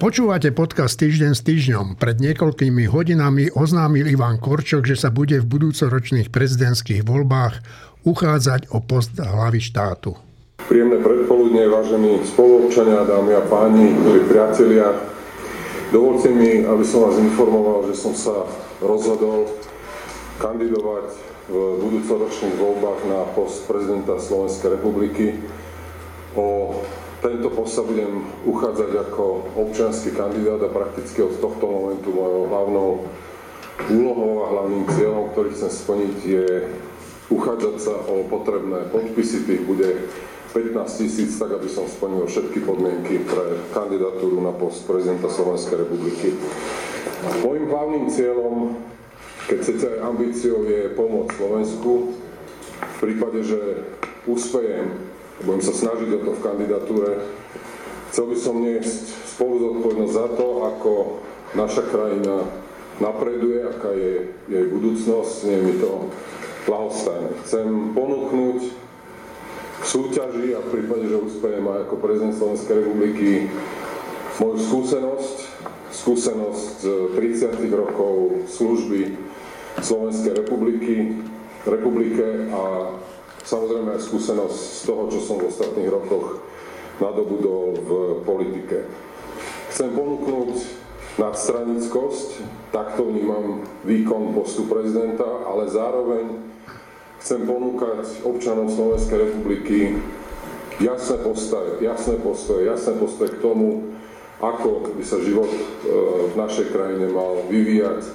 Počúvate podcast Týždeň s týždňom. Pred niekoľkými hodinami oznámil Ivan Korčok, že sa bude v budúcoročných prezidentských voľbách uchádzať o post hlavy štátu. Príjemné predpoludne, vážení spoluobčania, dámy a páni, milí priatelia. Dovolte mi, aby som vás informoval, že som sa rozhodol kandidovať v budúcoročných voľbách na post prezidenta Slovenskej republiky. O tento post budem uchádzať ako občianský kandidát a prakticky od tohto momentu mojou hlavnou úlohou a hlavným cieľom, ktorý chcem splniť, je uchádzať sa o potrebné podpisy. Tých bude 15 tisíc, tak aby som splnil všetky podmienky pre kandidatúru na post prezidenta Slovenskej republiky. Mojím hlavným cieľom, keď chcete aj ambíciou, je pomôcť Slovensku. V prípade, že úspejem budem sa snažiť o to v kandidatúre. Chcel by som niesť spolu zodpovednosť za to, ako naša krajina napreduje, aká je jej budúcnosť, nie mi to lahostajné. Chcem ponúknuť v súťaži a v prípade, že úspejem aj ako prezident Slovenskej republiky moju skúsenosť, skúsenosť z 30 rokov služby Slovenskej republiky, republike a samozrejme aj skúsenosť z toho, čo som v ostatných rokoch nadobudol v politike. Chcem ponúknuť nadstranickosť, takto vnímam výkon postu prezidenta, ale zároveň chcem ponúkať občanom Slovenskej republiky jasné postoje, jasné postoje, jasné postoje k tomu, ako by sa život e, v našej krajine mal vyvíjať,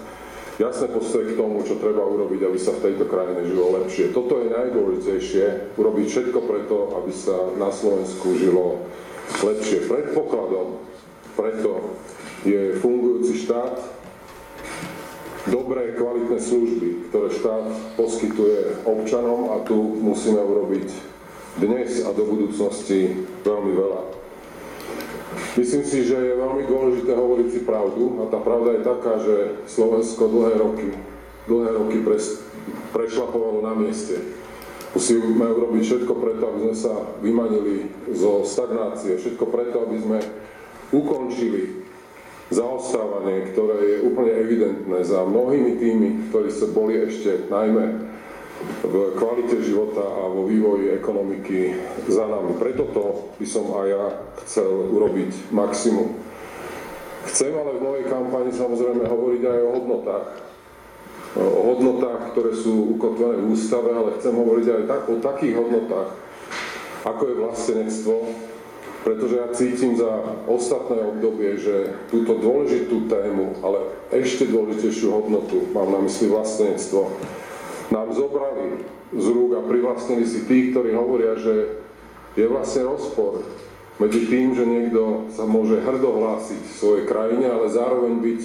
jasné postoje k tomu, čo treba urobiť, aby sa v tejto krajine žilo lepšie. Toto je najdôležitejšie, urobiť všetko preto, aby sa na Slovensku žilo lepšie. Predpokladom preto je fungujúci štát, dobré, kvalitné služby, ktoré štát poskytuje občanom a tu musíme urobiť dnes a do budúcnosti veľmi veľa. Myslím si, že je veľmi dôležité hovoriť si pravdu a tá pravda je taká, že Slovensko dlhé roky, dlhé roky pres, prešlapovalo na mieste. Musíme urobiť všetko preto, aby sme sa vymanili zo stagnácie, všetko preto, aby sme ukončili zaostávanie, ktoré je úplne evidentné za mnohými tými, ktorí sa boli ešte najmä v kvalite života a vo vývoji ekonomiky za nami. Preto to by som aj ja chcel urobiť maximum. Chcem ale v mojej kampani samozrejme hovoriť aj o hodnotách. O hodnotách, ktoré sú ukotvené v ústave, ale chcem hovoriť aj tak, o takých hodnotách, ako je vlastenectvo, pretože ja cítim za ostatné obdobie, že túto dôležitú tému, ale ešte dôležitejšiu hodnotu, mám na mysli vlastenectvo, nám zobrali z rúk a privlastnili si tí, ktorí hovoria, že je vlastne rozpor medzi tým, že niekto sa môže hrdo hlásiť v svojej krajine, ale zároveň byť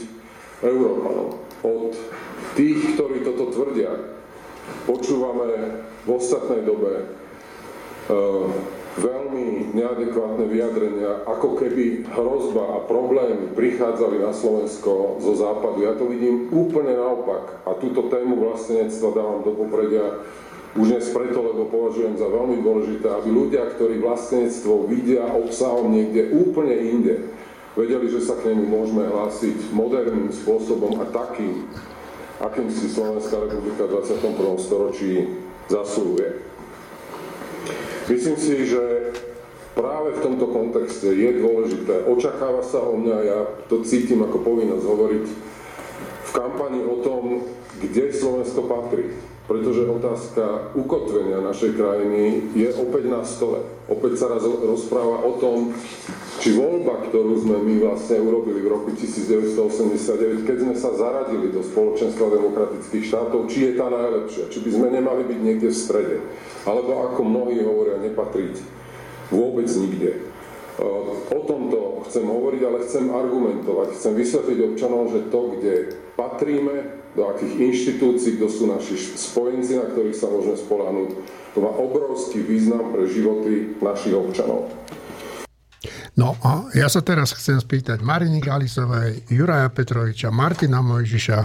Európanom. Od tých, ktorí toto tvrdia, počúvame v ostatnej dobe uh, veľmi neadekvátne vyjadrenia, ako keby hrozba a problémy prichádzali na Slovensko zo západu. Ja to vidím úplne naopak a túto tému vlastenectva dávam do popredia už dnes preto, lebo považujem za veľmi dôležité, aby ľudia, ktorí vlastenectvo vidia obsahom niekde úplne inde, vedeli, že sa k nemu môžeme hlásiť moderným spôsobom a takým, akým si Slovenská republika v 21. storočí zaslúhuje. Myslím si, že práve v tomto kontexte je dôležité, očakáva sa o mňa, ja to cítim ako povinnosť hovoriť v kampani o tom, kde Slovensko patrí. Pretože otázka ukotvenia našej krajiny je opäť na stole. Opäť sa raz rozpráva o tom, či voľba, ktorú sme my vlastne urobili v roku 1989, keď sme sa zaradili do spoločenstva demokratických štátov, či je tá najlepšia, či by sme nemali byť niekde v strede, alebo ako mnohí hovoria, nepatriť vôbec nikde. E, o tomto chcem hovoriť, ale chcem argumentovať, chcem vysvetliť občanom, že to, kde patríme, do akých inštitúcií, kto sú naši spojenci, na ktorých sa môžeme spoláhnuť, to má obrovský význam pre životy našich občanov. No a ja sa teraz chcem spýtať Mariny Galisovej, Juraja Petroviča, Martina Mojžiša,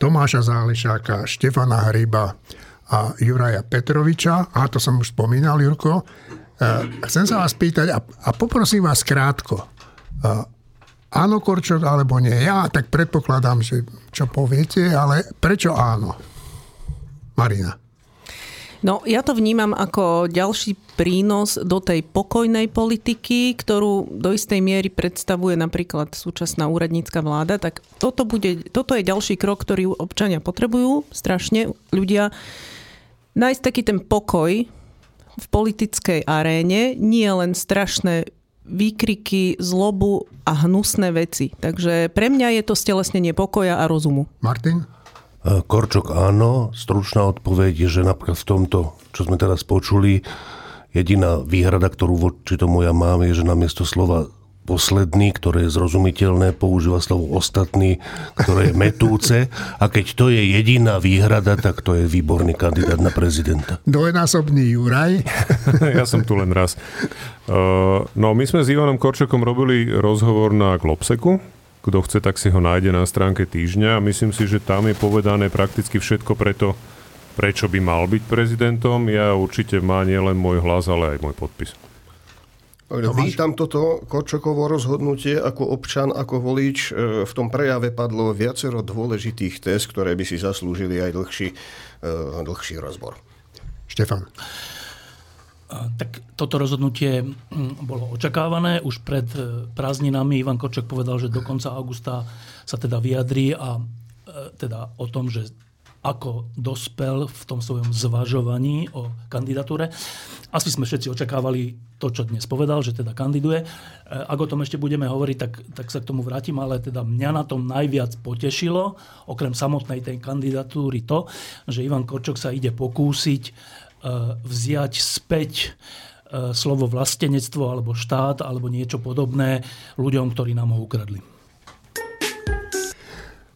Tomáša Zálešáka, Štefana Hryba a Juraja Petroviča. A to som už spomínal, Jurko. E, chcem sa vás pýtať a, a poprosím vás krátko. Áno Korčok alebo nie. Ja tak predpokladám, že čo poviete, ale prečo áno? Marina. No, ja to vnímam ako ďalší prínos do tej pokojnej politiky, ktorú do istej miery predstavuje napríklad súčasná úradnícka vláda. Tak toto, bude, toto je ďalší krok, ktorý občania potrebujú strašne. Ľudia nájsť taký ten pokoj v politickej aréne, nie len strašné výkriky, zlobu a hnusné veci. Takže pre mňa je to stelesnenie pokoja a rozumu. Martin? E, Korčok áno, stručná odpoveď je, že napríklad v tomto, čo sme teraz počuli, jediná výhrada, ktorú voči tomu ja mám, je, že namiesto slova posledný, ktoré je zrozumiteľné, používa slovo ostatný, ktoré je metúce. A keď to je jediná výhrada, tak to je výborný kandidát na prezidenta. Dvojnásobný Juraj. ja som tu len raz. No, my sme s Ivanom Korčokom robili rozhovor na Globseku, kto chce, tak si ho nájde na stránke týždňa. Myslím si, že tam je povedané prakticky všetko preto, prečo by mal byť prezidentom. Ja určite má nielen môj hlas, ale aj môj podpis. Vítam toto Korčokovo rozhodnutie ako občan, ako volič. E, v tom prejave padlo viacero dôležitých test, ktoré by si zaslúžili aj dlhší, e, dlhší rozbor. Štefan. Tak toto rozhodnutie bolo očakávané. Už pred e, prázdninami Ivan Korčok povedal, že do konca augusta sa teda vyjadrí a teda o tom, že ako dospel v tom svojom zvažovaní o kandidatúre. Asi sme všetci očakávali to, čo dnes povedal, že teda kandiduje. E, ak o tom ešte budeme hovoriť, tak, tak sa k tomu vrátim, ale teda mňa na tom najviac potešilo, okrem samotnej tej kandidatúry to, že Ivan Korčok sa ide pokúsiť Eh, vziať späť eh, slovo vlastenectvo alebo štát alebo niečo podobné ľuďom, ktorí nám ho ukradli.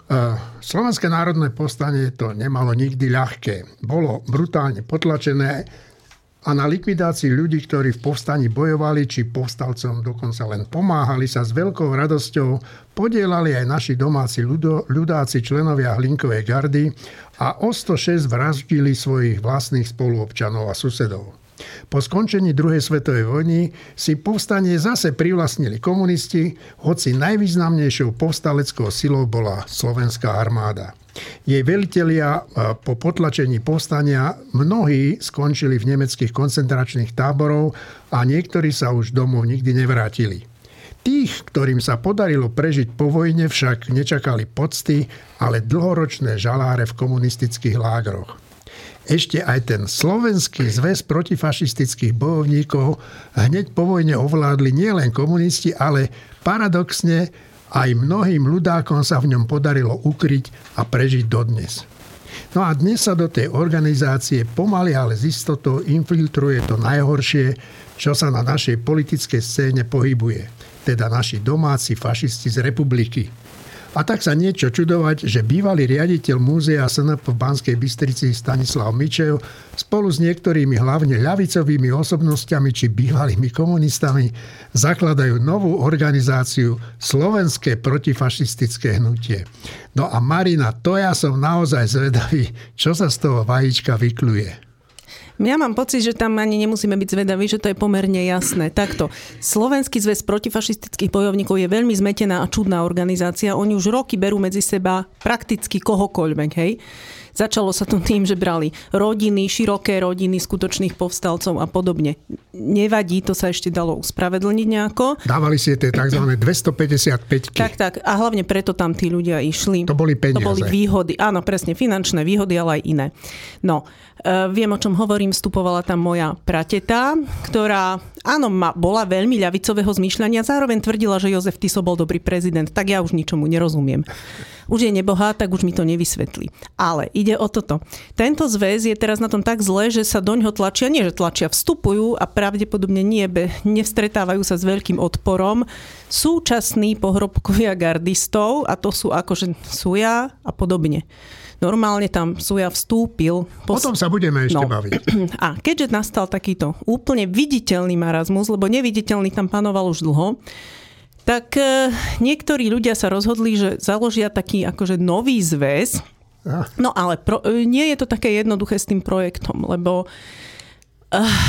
Eh, Slovenské národné povstanie to nemalo nikdy ľahké. Bolo brutálne potlačené a na likvidácii ľudí, ktorí v povstaní bojovali, či povstalcom dokonca len pomáhali, sa s veľkou radosťou podielali aj naši domáci ľudo, ľudáci, členovia Hlinkovej gardy a o 106 vraždili svojich vlastných spoluobčanov a susedov. Po skončení druhej svetovej vojny si povstanie zase privlastnili komunisti, hoci najvýznamnejšou povstaleckou silou bola slovenská armáda. Jej velitelia po potlačení povstania mnohí skončili v nemeckých koncentračných táborov a niektorí sa už domov nikdy nevrátili. Tých, ktorým sa podarilo prežiť po vojne, však nečakali pocty, ale dlhoročné žaláre v komunistických lágroch. Ešte aj ten slovenský zväz protifašistických bojovníkov hneď po vojne ovládli nielen komunisti, ale paradoxne aj mnohým ľudákom sa v ňom podarilo ukryť a prežiť dodnes. No a dnes sa do tej organizácie pomaly, ale z istotou infiltruje to najhoršie, čo sa na našej politickej scéne pohybuje. Teda naši domáci fašisti z republiky. A tak sa niečo čudovať, že bývalý riaditeľ múzea SNP v Banskej Bystrici Stanislav Mičev spolu s niektorými hlavne ľavicovými osobnosťami či bývalými komunistami zakladajú novú organizáciu Slovenské protifašistické hnutie. No a Marina, to ja som naozaj zvedavý, čo sa z toho vajíčka vykluje. Ja mám pocit, že tam ani nemusíme byť zvedaví, že to je pomerne jasné. Takto. Slovenský zväz protifašistických bojovníkov je veľmi zmetená a čudná organizácia. Oni už roky berú medzi seba prakticky kohokoľvek, hej. Začalo sa to tým, že brali rodiny, široké rodiny skutočných povstalcov a podobne. Nevadí, to sa ešte dalo uspravedlniť nejako. Dávali si tie tzv. 255 Tak, tak. A hlavne preto tam tí ľudia išli. To boli peniaze. To boli výhody. Áno, presne, finančné výhody, ale aj iné. No, e, viem, o čom hovorím. Vstupovala tam moja prateta, ktorá, áno, ma, bola veľmi ľavicového zmýšľania, zároveň tvrdila, že Jozef Tiso bol dobrý prezident. Tak ja už ničomu nerozumiem už je nebohá, tak už mi to nevysvetlí. Ale ide o toto. Tento zväz je teraz na tom tak zle, že sa doňho tlačia, nie že tlačia, vstupujú a pravdepodobne nie, nevstretávajú sa s veľkým odporom súčasní pohrobkovia gardistov a to sú akože Suja a podobne. Normálne tam Suja vstúpil. Pos... O tom sa budeme ešte no. baviť. A keďže nastal takýto úplne viditeľný marazmus, lebo neviditeľný tam panoval už dlho, tak e, niektorí ľudia sa rozhodli, že založia taký akože nový zväz. No ale pro, e, nie je to také jednoduché s tým projektom, lebo uh,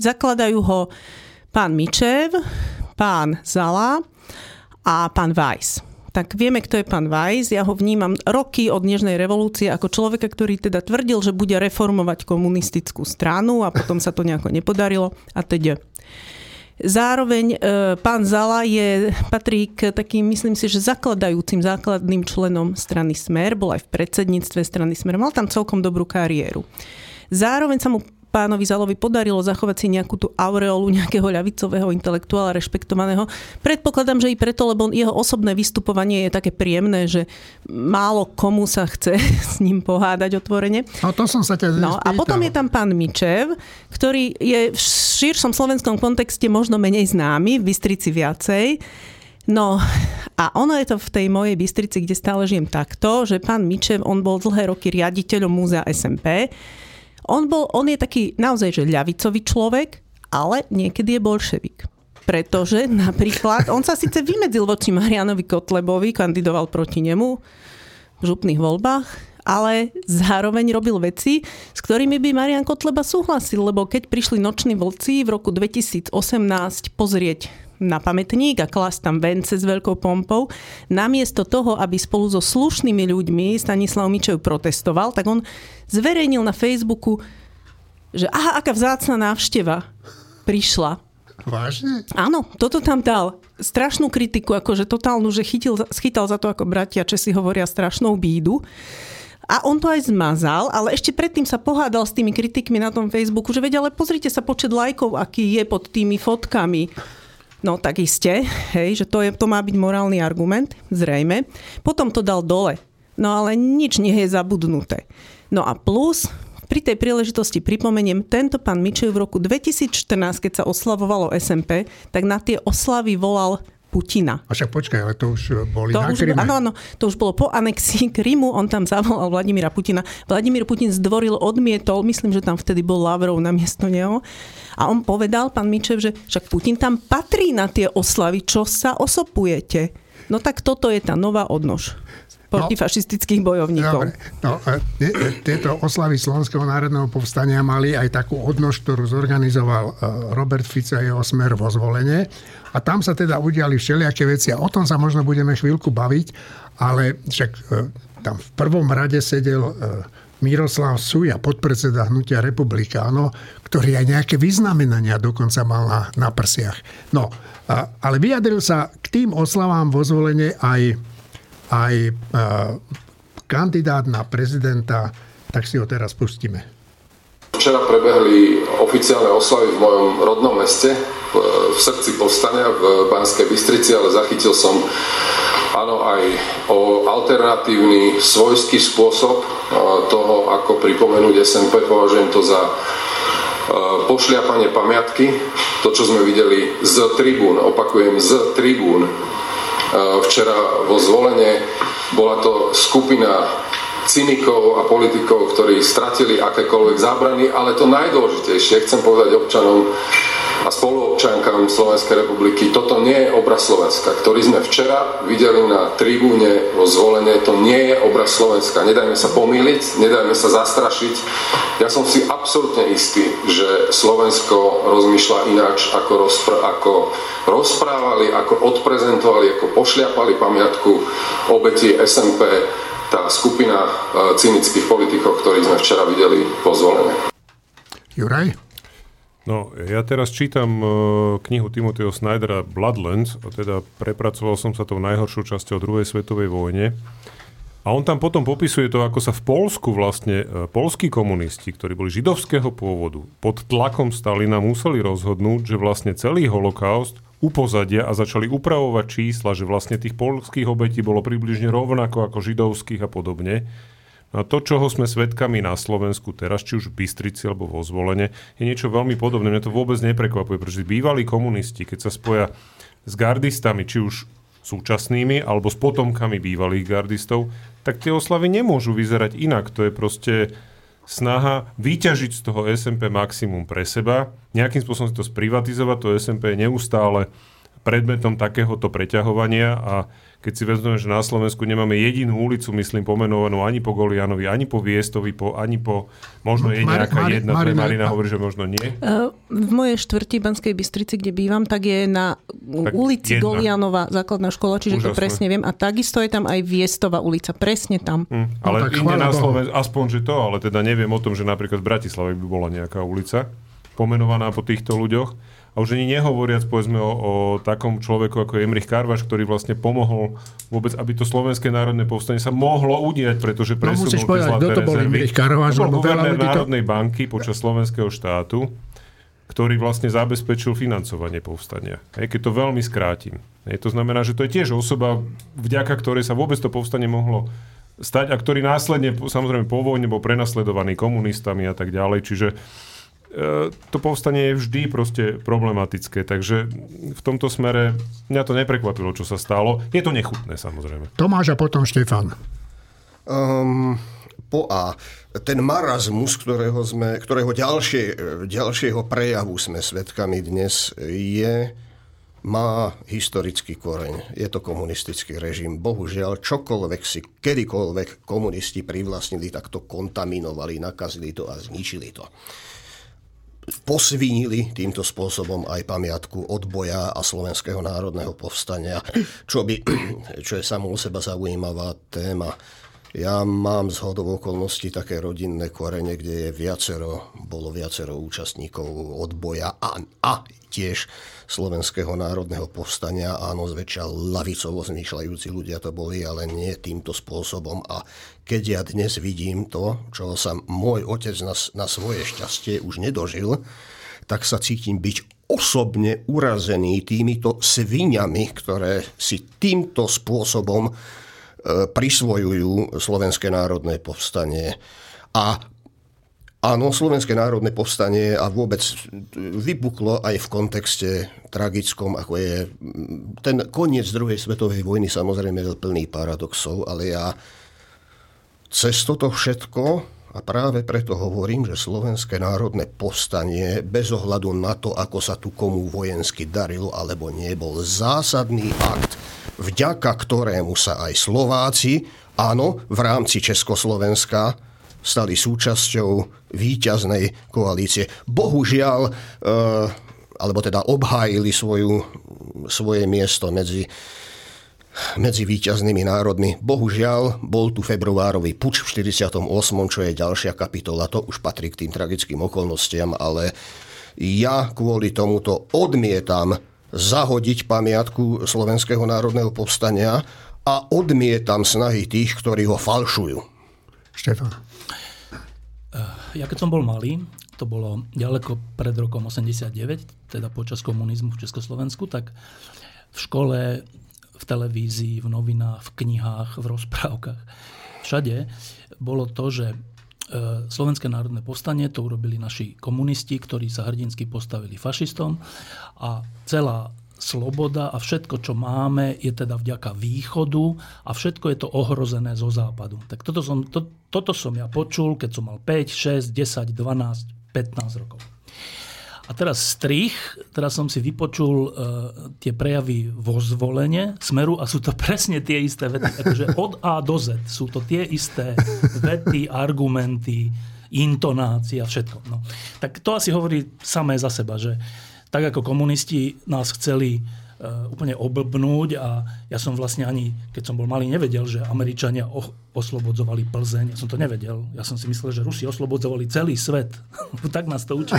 zakladajú ho pán Mičev, pán Zala a pán Weiss tak vieme, kto je pán Weiss. Ja ho vnímam roky od Dnežnej revolúcie ako človeka, ktorý teda tvrdil, že bude reformovať komunistickú stranu a potom sa to nejako nepodarilo a teda. Zároveň e, pán Zala je, patrí k takým, myslím si, že zakladajúcim základným členom strany Smer, bol aj v predsedníctve strany Smer, mal tam celkom dobrú kariéru. Zároveň sa mu pánovi Zalovi podarilo zachovať si nejakú tú aureolu nejakého ľavicového intelektuála rešpektovaného. Predpokladám, že i preto, lebo jeho osobné vystupovanie je také príjemné, že málo komu sa chce s ním pohádať otvorene. No to som sa ťa No a potom je tam pán Mičev, ktorý je v širšom slovenskom kontexte možno menej známy, v Bystrici viacej. No a ono je to v tej mojej Bystrici, kde stále žijem takto, že pán Mičev, on bol dlhé roky riaditeľom múzea SMP on, bol, on je taký naozaj že ľavicový človek, ale niekedy je bolševik. Pretože napríklad, on sa síce vymedzil voči Marianovi Kotlebovi, kandidoval proti nemu v župných voľbách, ale zároveň robil veci, s ktorými by Marian Kotleba súhlasil, lebo keď prišli noční vlci v roku 2018 pozrieť na pamätník a klas tam vence s veľkou pompou. Namiesto toho, aby spolu so slušnými ľuďmi Stanislav Mičev protestoval, tak on zverejnil na Facebooku, že aha, aká vzácna návšteva prišla. Vážne? Áno, toto tam dal. Strašnú kritiku, akože totálnu, že chytil, schytal za to, ako bratia Česi hovoria, strašnou bídu. A on to aj zmazal, ale ešte predtým sa pohádal s tými kritikmi na tom Facebooku, že vedia, ale pozrite sa počet lajkov, aký je pod tými fotkami. No tak iste, hej, že to, je, to má byť morálny argument, zrejme. Potom to dal dole. No ale nič nie je zabudnuté. No a plus, pri tej príležitosti pripomeniem, tento pán Mičev v roku 2014, keď sa oslavovalo SMP, tak na tie oslavy volal Putina. A však počkaj, ale to už boli to na už, Áno, áno, to už bolo po anexii Krymu, on tam zavolal Vladimíra Putina. Vladimír Putin zdvoril, odmietol, myslím, že tam vtedy bol Lavrov na miesto neho. A on povedal, pán Mičev, že však Putin tam patrí na tie oslavy, čo sa osopujete. No tak toto je tá nová odnož protifašistických no, bojovníkov. Dobre. No, e, tieto oslavy Slovenského národného povstania mali aj takú odnož, ktorú zorganizoval e, Robert Fico a jeho smer vo zvolenie. A tam sa teda udiali všelijaké veci a o tom sa možno budeme chvíľku baviť, ale však e, tam v prvom rade sedel Miroslav Suja, podpredseda Hnutia Republikáno, ktorý aj nejaké vyznamenania dokonca mal na, na prsiach. No, a, ale vyjadril sa k tým oslavám vo zvolenie aj aj e, kandidát na prezidenta, tak si ho teraz pustíme. Včera prebehli oficiálne oslavy v mojom rodnom meste, v srdci povstania v Banskej Bystrici, ale zachytil som áno aj o alternatívny svojský spôsob toho, ako pripomenúť SNP. Považujem to za pošliapanie pamiatky, to, čo sme videli z tribún, opakujem, z tribún včera vo zvolenie. Bola to skupina cynikov a politikov, ktorí stratili akékoľvek zábrany, ale to najdôležitejšie, chcem povedať občanom a spoluobčankám Slovenskej republiky, toto nie je obraz Slovenska, ktorý sme včera videli na tribúne vo zvolenie, to nie je obraz Slovenska. Nedajme sa pomýliť, nedajme sa zastrašiť. Ja som si absolútne istý, že Slovensko rozmýšľa ináč, ako, rozpr- ako rozprávali, ako odprezentovali, ako pošliapali pamiatku obeti SMP tá skupina e, cynických politikov, ktorých sme včera videli po. Juraj? No, ja teraz čítam e, knihu Timothyho Snydera Bloodlands, a teda prepracoval som sa tou najhoršou časťou druhej svetovej vojne. A on tam potom popisuje to, ako sa v Polsku vlastne e, polskí komunisti, ktorí boli židovského pôvodu, pod tlakom Stalina museli rozhodnúť, že vlastne celý holokaust upozadia a začali upravovať čísla, že vlastne tých polských obetí bolo približne rovnako ako židovských a podobne. No a to, čoho sme svedkami na Slovensku teraz, či už v Bystrici alebo vo zvolenie, je niečo veľmi podobné. Mňa to vôbec neprekvapuje, pretože bývalí komunisti, keď sa spoja s gardistami, či už súčasnými alebo s potomkami bývalých gardistov, tak tie oslavy nemôžu vyzerať inak. To je proste snaha vyťažiť z toho SMP maximum pre seba, nejakým spôsobom si to sprivatizovať, to SMP je neustále predmetom takéhoto preťahovania a keď si vezmeme, že na Slovensku nemáme jedinú ulicu, myslím, pomenovanú ani po Golianovi, ani po Viestovi, po, ani po... Možno je nejaká Mari, jedna, Mari, Marina hovorí, že možno nie. V mojej štvrti Banskej Bystrici, kde bývam, tak je na tak ulici jedna. Golianova základná škola, čiže Úžasné. to presne viem. A takisto je tam aj Viestová ulica, presne tam. Hm, ale no, inde na Slovensku, aspoň, že to, ale teda neviem o tom, že napríklad v Bratislave by bola nejaká ulica pomenovaná po týchto ľuďoch. A už ani nehovoriac povedzme o, o takom človeku ako Emrich Karvaš, ktorý vlastne pomohol vôbec, aby to Slovenské národné povstanie sa mohlo udiať, pretože no, presunul no, povedať, kto to bol Emrich Karvaš? To bol guvernér Národnej to... banky počas slovenského štátu, ktorý vlastne zabezpečil financovanie povstania. Hej, keď to veľmi skrátim. Hej, to znamená, že to je tiež osoba, vďaka ktorej sa vôbec to povstanie mohlo stať a ktorý následne, samozrejme po vojne, bol prenasledovaný komunistami a tak ďalej. Čiže to povstanie je vždy proste problematické, takže v tomto smere mňa to neprekvapilo, čo sa stalo. Je to nechutné, samozrejme. Tomáš a potom Štefan. Um, po A. Ten marazmus, ktorého, sme, ktorého ďalšie, ďalšieho prejavu sme svedkami dnes, je, má historický koreň. Je to komunistický režim. Bohužiaľ, čokoľvek si kedykoľvek komunisti privlastnili, tak to kontaminovali, nakazili to a zničili to posvínili týmto spôsobom aj pamiatku odboja a Slovenského národného povstania, čo, by, čo je samo o seba zaujímavá téma. Ja mám z hodov okolností také rodinné korene, kde je viacero, bolo viacero účastníkov odboja a, a tiež Slovenského národného povstania. Áno, zväčša lavicovo zmýšľajúci ľudia to boli, ale nie týmto spôsobom. A keď ja dnes vidím to, čo sa môj otec na, na svoje šťastie už nedožil, tak sa cítim byť osobne urazený týmito sviňami, ktoré si týmto spôsobom prisvojujú Slovenské národné povstanie. A Áno, Slovenské národné povstanie a vôbec vypuklo aj v kontexte tragickom, ako je ten koniec druhej svetovej vojny, samozrejme plný paradoxov, ale ja cez toto všetko, a práve preto hovorím, že Slovenské národné povstanie, bez ohľadu na to, ako sa tu komu vojensky darilo alebo nie, bol zásadný akt, vďaka ktorému sa aj Slováci, áno, v rámci Československa, stali súčasťou výťaznej koalície. Bohužiaľ, e, alebo teda obhájili svoju, svoje miesto medzi medzi výťaznými národmi. Bohužiaľ, bol tu februárový puč v 48., čo je ďalšia kapitola, to už patrí k tým tragickým okolnostiam, ale ja kvôli tomuto odmietam zahodiť pamiatku Slovenského národného povstania a odmietam snahy tých, ktorí ho falšujú. Štefan. Eh, ja keď som bol malý, to bolo ďaleko pred rokom 89, teda počas komunizmu v Československu, tak v škole, v televízii, v novinách, v knihách, v rozprávkach, všade bolo to, že eh, Slovenské národné povstanie to urobili naši komunisti, ktorí sa hrdinsky postavili fašistom a celá sloboda a všetko, čo máme, je teda vďaka východu a všetko je to ohrozené zo západu. Tak toto som, to, toto som ja počul, keď som mal 5, 6, 10, 12, 15 rokov. A teraz strich, teraz som si vypočul uh, tie prejavy vo zvolenie Smeru a sú to presne tie isté vety. Akože od A do Z sú to tie isté vety, argumenty, intonácia, všetko. No. Tak to asi hovorí samé za seba, že tak ako komunisti nás chceli úplne oblbnúť a ja som vlastne ani, keď som bol malý, nevedel, že Američania oslobodzovali Plzeň. Ja som to nevedel. Ja som si myslel, že Rusi oslobodzovali celý svet. tak nás to učí.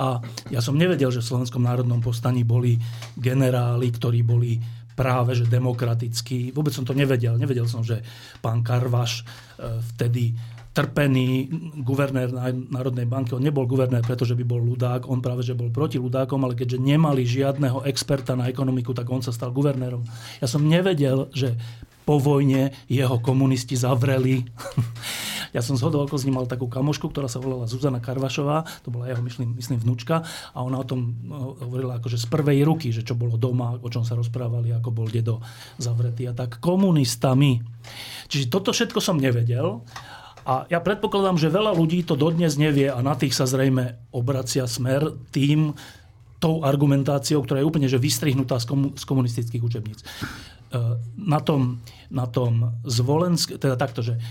A ja som nevedel, že v Slovenskom národnom povstaní boli generáli, ktorí boli práve že demokratickí. Vôbec som to nevedel. Nevedel som, že pán Karvaš uh, vtedy trpený guvernér Národnej banky. On nebol guvernér, pretože by bol ľudák, on práve že bol proti ľudákom, ale keďže nemali žiadneho experta na ekonomiku, tak on sa stal guvernérom. Ja som nevedel, že po vojne jeho komunisti zavreli. ja som z hodou ním mal takú kamošku, ktorá sa volala Zuzana Karvašová, to bola jeho, myslím, myslím vnúčka, a ona o tom hovorila akože z prvej ruky, že čo bolo doma, o čom sa rozprávali, ako bol dedo zavretý a tak komunistami. Čiže toto všetko som nevedel a ja predpokladám, že veľa ľudí to dodnes nevie a na tých sa zrejme obracia smer tým, tou argumentáciou, ktorá je úplne že vystrihnutá z, komu- z komunistických učebníc. na tom, na tom zvolensk, teda takto, že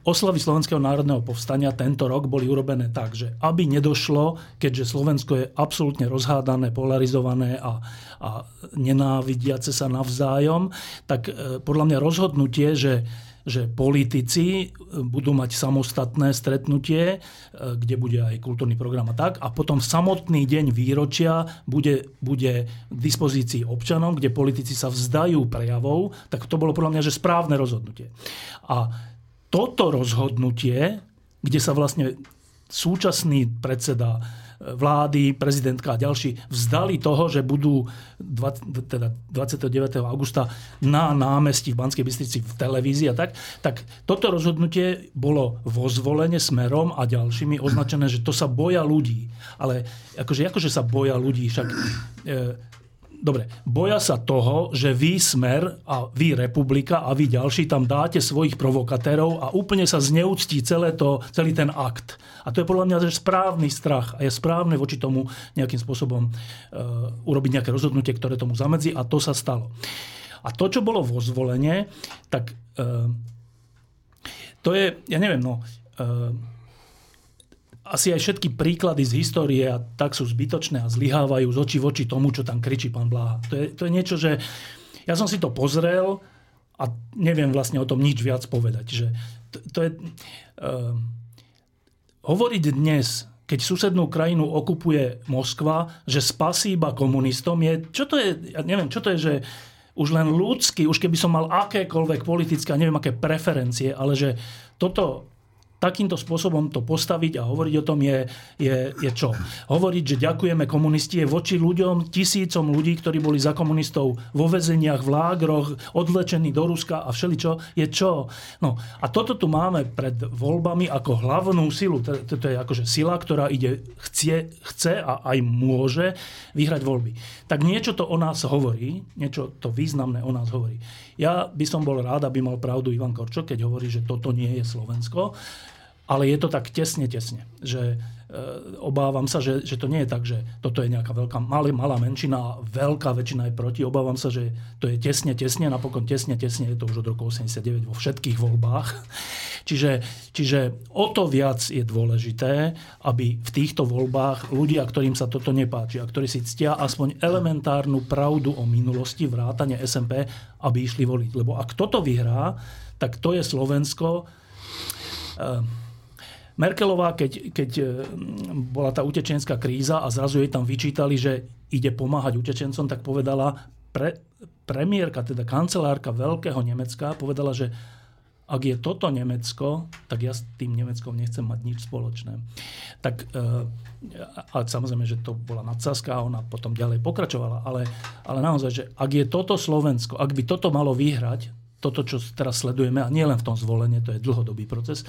Oslavy Slovenského národného povstania tento rok boli urobené tak, že aby nedošlo, keďže Slovensko je absolútne rozhádané, polarizované a, a nenávidiace sa navzájom, tak e, podľa mňa rozhodnutie, že že politici e, budú mať samostatné stretnutie, e, kde bude aj kultúrny program a tak. A potom samotný deň výročia bude, bude k dispozícii občanom, kde politici sa vzdajú prejavov, tak to bolo podľa mňa, že správne rozhodnutie. A toto rozhodnutie, kde sa vlastne súčasný predseda vlády, prezidentka a ďalší vzdali toho, že budú 20, teda 29. augusta na námestí v Banskej Bystrici v televízii a tak, tak toto rozhodnutie bolo vo zvolenie smerom a ďalšími označené, že to sa boja ľudí. Ale akože, akože sa boja ľudí, však e, Dobre, boja sa toho, že vy Smer a vy Republika a vy ďalší tam dáte svojich provokatérov a úplne sa zneúctí celé to, celý ten akt. A to je podľa mňa že správny strach a je správne voči tomu nejakým spôsobom uh, urobiť nejaké rozhodnutie, ktoré tomu zamedzi a to sa stalo. A to, čo bolo vo zvolenie, tak uh, to je, ja neviem, no, uh, asi aj všetky príklady z histórie a tak sú zbytočné a zlyhávajú z očí v oči tomu, čo tam kričí pán Blaha. To je, to je niečo, že ja som si to pozrel a neviem vlastne o tom nič viac povedať. Že to, to je, uh, hovoriť dnes, keď susednú krajinu okupuje Moskva, že spasí iba komunistom, je, čo to je, ja neviem, čo to je, že už len ľudský, už keby som mal akékoľvek politické, neviem aké preferencie, ale že toto takýmto spôsobom to postaviť a hovoriť o tom je, je, je čo? Hovoriť, že ďakujeme komunisti je voči ľuďom, tisícom ľudí, ktorí boli za komunistov vo väzeniach, v lágroch, odlečení do Ruska a všeličo, je čo? No a toto tu máme pred voľbami ako hlavnú silu. To, je akože sila, ktorá ide, chce, chce a aj môže vyhrať voľby. Tak niečo to o nás hovorí, niečo to významné o nás hovorí. Ja by som bol rád, aby mal pravdu Ivan Korčok, keď hovorí, že toto nie je Slovensko. Ale je to tak tesne, tesne, že obávam sa, že, že to nie je tak, že toto je nejaká veľká, malá, malá menšina a veľká väčšina je proti. Obávam sa, že to je tesne, tesne, napokon tesne, tesne je to už od roku 89 vo všetkých voľbách. Čiže, čiže o to viac je dôležité, aby v týchto voľbách ľudia, ktorým sa toto nepáči a ktorí si ctia aspoň elementárnu pravdu o minulosti, vrátane SMP, aby išli voliť. Lebo ak toto vyhrá, tak to je Slovensko, e, Merkelová, keď, keď e, bola tá utečenská kríza a zrazu jej tam vyčítali, že ide pomáhať utečencom, tak povedala, pre, premiérka, teda kancelárka Veľkého Nemecka, povedala, že ak je toto Nemecko, tak ja s tým Nemeckom nechcem mať nič spoločné. Tak, e, a samozrejme, že to bola nadsázka a ona potom ďalej pokračovala, ale, ale naozaj, že ak je toto Slovensko, ak by toto malo vyhrať, toto, čo teraz sledujeme, a nie len v tom zvolenie, to je dlhodobý proces, e,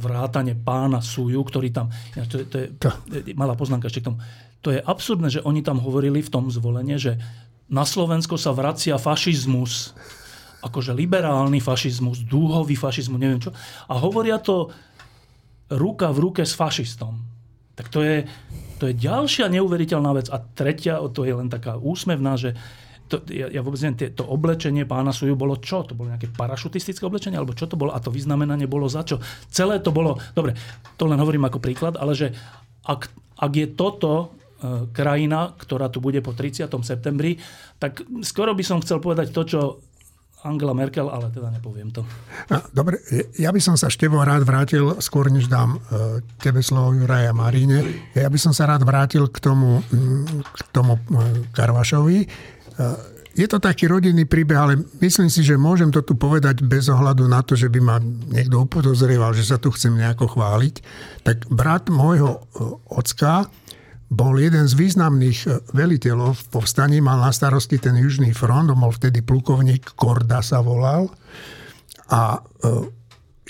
vrátane pána Suju, ktorý tam, to je, to je malá poznámka ešte k tomu, to je absurdné, že oni tam hovorili v tom zvolenie, že na Slovensko sa vracia fašizmus, akože liberálny fašizmus, dúhový fašizmus, neviem čo, a hovoria to ruka v ruke s fašistom. Tak to je, to je ďalšia neuveriteľná vec. A tretia, to je len taká úsmevná, že to, ja, ja vôbec neviem, to oblečenie pána Suju bolo čo? To bolo nejaké parašutistické oblečenie? Alebo čo to bolo? A to vyznamenanie bolo za čo? Celé to bolo... Dobre, to len hovorím ako príklad, ale že ak, ak je toto e, krajina, ktorá tu bude po 30. septembri, tak skoro by som chcel povedať to, čo Angela Merkel, ale teda nepoviem to. Dobre, ja by som sa Števo rád vrátil, skôr než dám e, tebe slovo Juraja Maríne, ja by som sa rád vrátil k tomu, k tomu e, Karvašovi. Je to taký rodinný príbeh, ale myslím si, že môžem to tu povedať bez ohľadu na to, že by ma niekto upodozrieval, že sa tu chcem nejako chváliť. Tak brat môjho e, ocka bol jeden z významných e, veliteľov v povstaní, mal na starosti ten južný front, on bol vtedy plukovník, Korda sa volal. A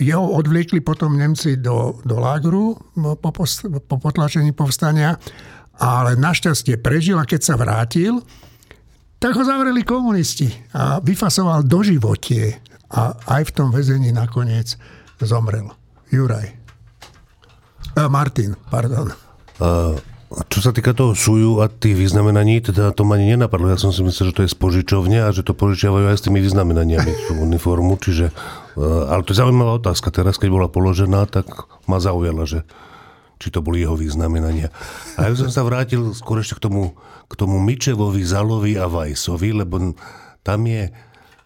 jeho odvliekli potom Nemci do, do lágru po, po potlačení povstania, ale našťastie prežil a keď sa vrátil, tak ho zavreli komunisti a vyfasoval do životie a aj v tom väzení nakoniec zomrel. Juraj. Uh, Martin, pardon. A čo sa týka toho súju a tých vyznamenaní, teda to ma ani nenapadlo. Ja som si myslel, že to je z a že to požičiavajú aj s tými vyznamenaniami tú uniformu. Čiže, e, ale to je zaujímavá otázka. Teraz, keď bola položená, tak ma zaujala, že či to boli jeho vyznamenania. A ja som sa vrátil skôr ešte k tomu, k tomu Mičevovi, Zalovi a Vajsovi, lebo tam je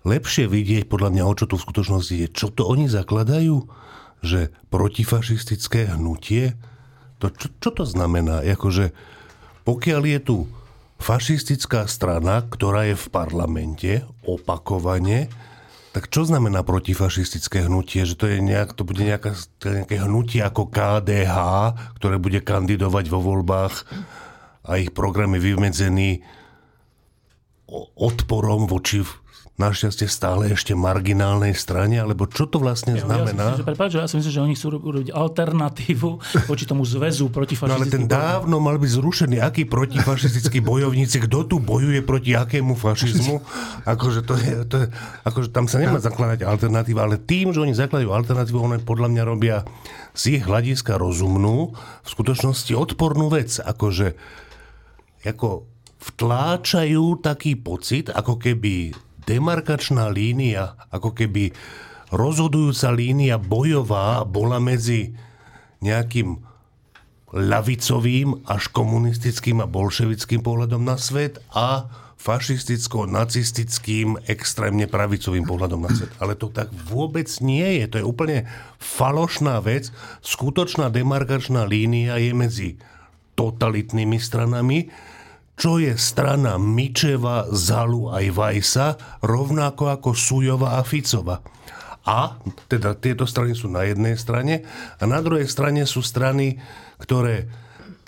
lepšie vidieť podľa mňa, o čo tu v skutočnosti je. Čo to oni zakladajú? Že protifašistické hnutie to, čo, čo to znamená? Jakože, pokiaľ je tu fašistická strana, ktorá je v parlamente opakovane, tak čo znamená protifašistické hnutie? Že to, je nejak, to bude nejaká, nejaké hnutie ako KDH, ktoré bude kandidovať vo voľbách a ich program je vymedzený odporom voči našťastie stále ešte marginálnej strane, alebo čo to vlastne ja, znamená? Ja si, prepáč, ja si myslím, že oni chcú urobiť alternatívu voči tomu zväzu protifašistickým. No ale ten dávno mal byť zrušený. Akí protifašistickí bojovníci? Kto tu bojuje proti akému fašizmu? Akože, to je, to je, akože tam sa nemá zakladať alternatíva, ale tým, že oni zakladajú alternatívu, oni podľa mňa robia z ich hľadiska rozumnú, v skutočnosti odpornú vec. Akože, ako vtláčajú taký pocit, ako keby demarkačná línia, ako keby rozhodujúca línia bojová bola medzi nejakým lavicovým až komunistickým a bolševickým pohľadom na svet a fašisticko-nacistickým, extrémne pravicovým pohľadom na svet. Ale to tak vôbec nie je. To je úplne falošná vec. Skutočná demarkačná línia je medzi totalitnými stranami, čo je strana Mičeva, Zalu aj Vajsa, rovnako ako Sujova a Ficova. A teda tieto strany sú na jednej strane a na druhej strane sú strany, ktoré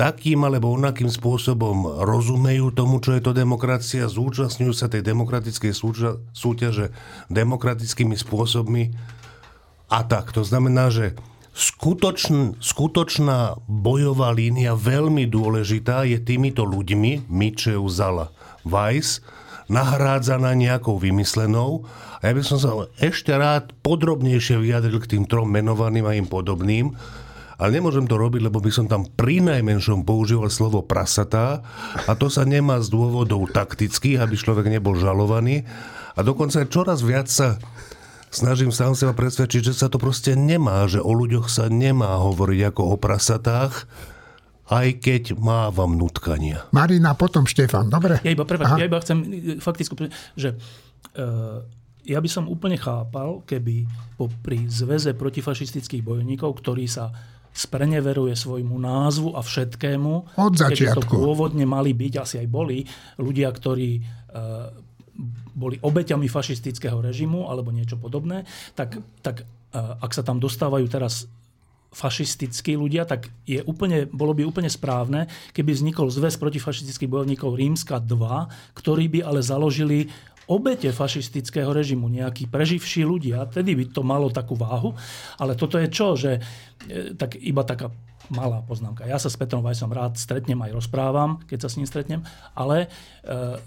takým alebo onakým spôsobom rozumejú tomu, čo je to demokracia, zúčastňujú sa tej demokratickej súťaže demokratickými spôsobmi a tak. To znamená, že skutočn, skutočná bojová línia, veľmi dôležitá, je týmito ľuďmi, Mičev, Zala, Weiss, nahrádzaná nejakou vymyslenou. A ja by som sa ešte rád podrobnejšie vyjadril k tým trom menovaným a im podobným, ale nemôžem to robiť, lebo by som tam pri najmenšom používal slovo prasatá a to sa nemá z dôvodov taktických, aby človek nebol žalovaný. A dokonca čoraz viac sa snažím sám seba presvedčiť, že sa to proste nemá, že o ľuďoch sa nemá hovoriť ako o prasatách, aj keď mávam nutkania. Marina, potom Štefan, dobre? Ja iba, prepáč, ja iba chcem fakticky, že uh, ja by som úplne chápal, keby po, pri zväze protifašistických bojovníkov, ktorý sa spreneveruje svojmu názvu a všetkému. Od začiatku. to pôvodne mali byť, asi aj boli, ľudia, ktorí uh, boli obeťami fašistického režimu alebo niečo podobné, tak, tak e, ak sa tam dostávajú teraz fašistickí ľudia, tak je úplne, bolo by úplne správne, keby vznikol zväz protifašistických bojovníkov Rímska 2, ktorí by ale založili obete fašistického režimu, nejakí preživší ľudia, tedy by to malo takú váhu. Ale toto je čo, že e, tak iba taká malá poznámka. Ja sa s Petrom Vajsom rád stretnem, aj rozprávam, keď sa s ním stretnem, ale e,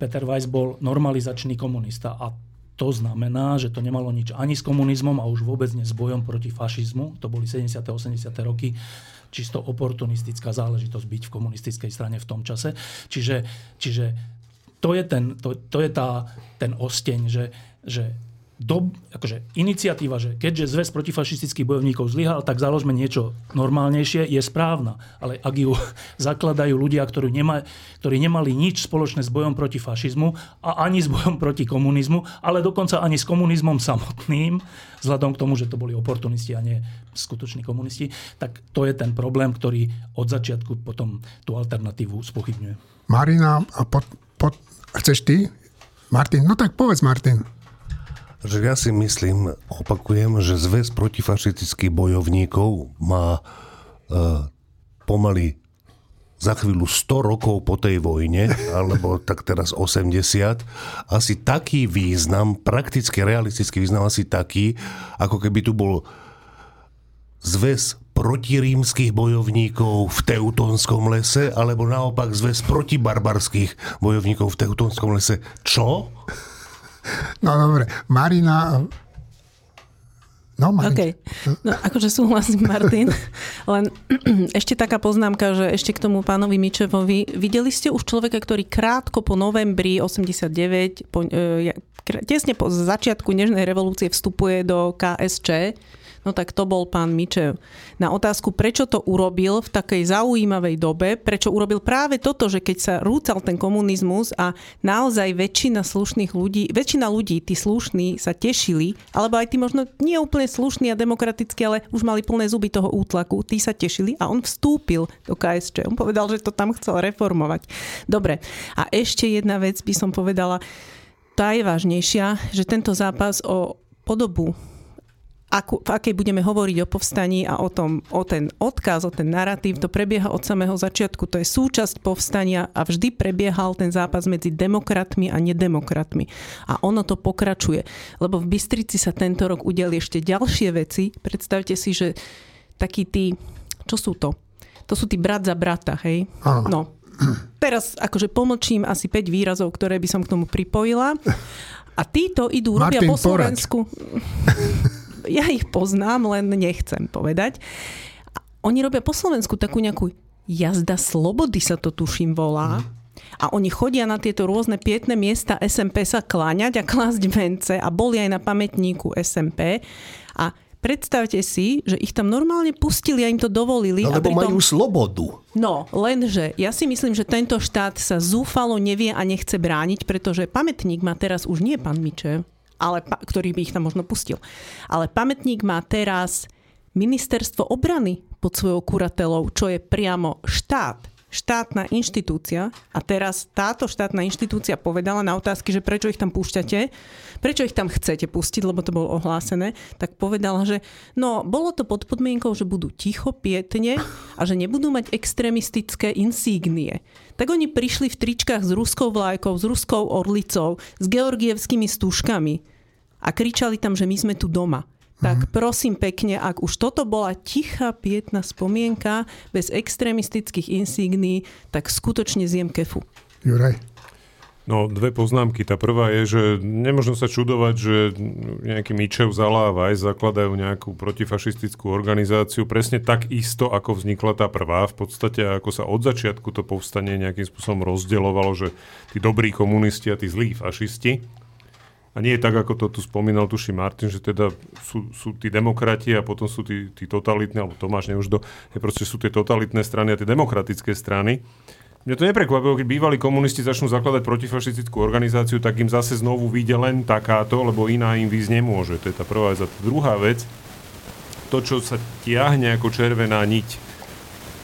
Peter Weiss bol normalizačný komunista a to znamená, že to nemalo nič ani s komunizmom a už vôbec nie s bojom proti fašizmu. To boli 70. 80. roky čisto oportunistická záležitosť byť v komunistickej strane v tom čase. Čiže, čiže to je, ten, to, to je tá, ten osteň, že, že do, akože iniciatíva, že keďže zväz protifašistických bojovníkov zlyhal, tak založme niečo normálnejšie, je správna. Ale ak ju zakladajú ľudia, ktorí, nema, ktorí nemali nič spoločné s bojom proti fašizmu a ani s bojom proti komunizmu, ale dokonca ani s komunizmom samotným, vzhľadom k tomu, že to boli oportunisti a nie skutoční komunisti, tak to je ten problém, ktorý od začiatku potom tú alternatívu spochybňuje. Marina, a pod, pod, chceš ty? Martin, no tak povedz Martin že ja si myslím, opakujem, že zväz protifašistických bojovníkov má e, pomaly za chvíľu 100 rokov po tej vojne, alebo tak teraz 80, asi taký význam, prakticky realistický význam asi taký, ako keby tu bol zväz protirímskych bojovníkov v Teutonskom lese, alebo naopak zväz protibarbarských bojovníkov v Teutonskom lese. Čo? No dobre, Marina, No, okay. no akože súhlasím, Martin. Len ešte taká poznámka, že ešte k tomu pánovi Mičevovi. Videli ste už človeka, ktorý krátko po novembri 89, po, e, tesne po začiatku Nežnej revolúcie vstupuje do KSČ No tak to bol pán Mičev. Na otázku, prečo to urobil v takej zaujímavej dobe, prečo urobil práve toto, že keď sa rúcal ten komunizmus a naozaj väčšina slušných ľudí, väčšina ľudí, tí slušní sa tešili, alebo aj tí možno nie úplne slušní a demokratickí, ale už mali plné zuby toho útlaku, tí sa tešili a on vstúpil do KSČ. On povedal, že to tam chcel reformovať. Dobre. A ešte jedna vec by som povedala, tá je vážnejšia, že tento zápas o podobu ako, v akej budeme hovoriť o povstaní a o, tom, o ten odkaz, o ten narratív, to prebieha od samého začiatku. To je súčasť povstania a vždy prebiehal ten zápas medzi demokratmi a nedemokratmi. A ono to pokračuje. Lebo v Bystrici sa tento rok udeli ešte ďalšie veci. Predstavte si, že takí tí, čo sú to? To sú tí brat za brata, hej? No. Teraz akože pomlčím asi 5 výrazov, ktoré by som k tomu pripojila. A títo idú, Martin robia po Slovensku ja ich poznám, len nechcem povedať. Oni robia po Slovensku takú nejakú jazda slobody sa to tuším volá. A oni chodia na tieto rôzne pietné miesta SMP sa kláňať a klásť vence a boli aj na pamätníku SMP. A predstavte si, že ich tam normálne pustili a im to dovolili. No, lebo a pritom... majú slobodu. No, lenže ja si myslím, že tento štát sa zúfalo nevie a nechce brániť, pretože pamätník má teraz už nie pán Mičev, ale, ktorý by ich tam možno pustil. Ale pamätník má teraz ministerstvo obrany pod svojou kuratelou, čo je priamo štát štátna inštitúcia a teraz táto štátna inštitúcia povedala na otázky, že prečo ich tam púšťate, prečo ich tam chcete pustiť, lebo to bolo ohlásené, tak povedala, že no, bolo to pod podmienkou, že budú ticho, pietne a že nebudú mať extrémistické insígnie. Tak oni prišli v tričkách s ruskou vlajkou, s ruskou orlicou, s georgievskými stúžkami a kričali tam, že my sme tu doma. Tak mhm. prosím pekne, ak už toto bola tichá pietná spomienka bez extrémistických insígní, tak skutočne zjem kefu. Juraj. No, dve poznámky. Tá prvá je, že nemôžno sa čudovať, že nejaký Mičev Zala a Vajs zakladajú nejakú protifašistickú organizáciu presne tak isto, ako vznikla tá prvá. V podstate, ako sa od začiatku to povstanie nejakým spôsobom rozdielovalo, že tí dobrí komunisti a tí zlí fašisti. A nie je tak, ako to tu spomínal, tuši Martin, že teda sú, sú tí demokrati a potom sú tí, tí totalitní, alebo Tomáš Neuždo, je proste sú tie totalitné strany a tie demokratické strany. Mňa to neprekvapilo, keď bývalí komunisti začnú zakladať protifašistickú organizáciu, tak im zase znovu vyjde len takáto, lebo iná im výsť nemôže. To je tá prvá vec. A druhá vec, to, čo sa tiahne ako červená niť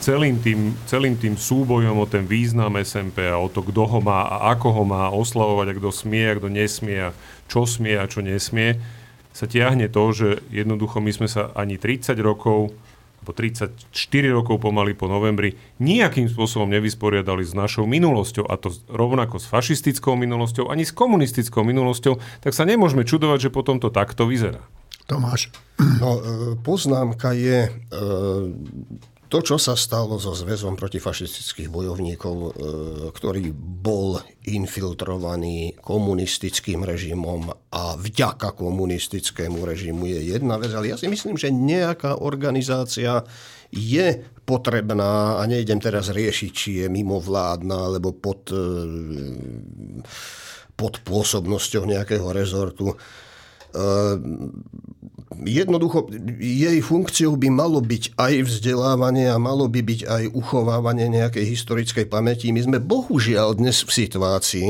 celým tým, celým tým súbojom o ten význam SMP a o to, kto ho má a ako ho má oslavovať a kto smie a kto nesmie a čo smie a čo nesmie, sa tiahne to, že jednoducho my sme sa ani 30 rokov po 34 rokov pomaly po novembri nejakým spôsobom nevysporiadali s našou minulosťou, a to rovnako s fašistickou minulosťou, ani s komunistickou minulosťou, tak sa nemôžeme čudovať, že potom to takto vyzerá. Tomáš. No, e, poznámka je, e, to, čo sa stalo so Zväzom protifašistických bojovníkov, e, ktorý bol infiltrovaný komunistickým režimom a vďaka komunistickému režimu je jedna vec, ale ja si myslím, že nejaká organizácia je potrebná a nejdem teraz riešiť, či je mimovládna alebo pod, e, pod pôsobnosťou nejakého rezortu jednoducho jej funkciou by malo byť aj vzdelávanie a malo by byť aj uchovávanie nejakej historickej pamäti. My sme bohužiaľ dnes v situácii,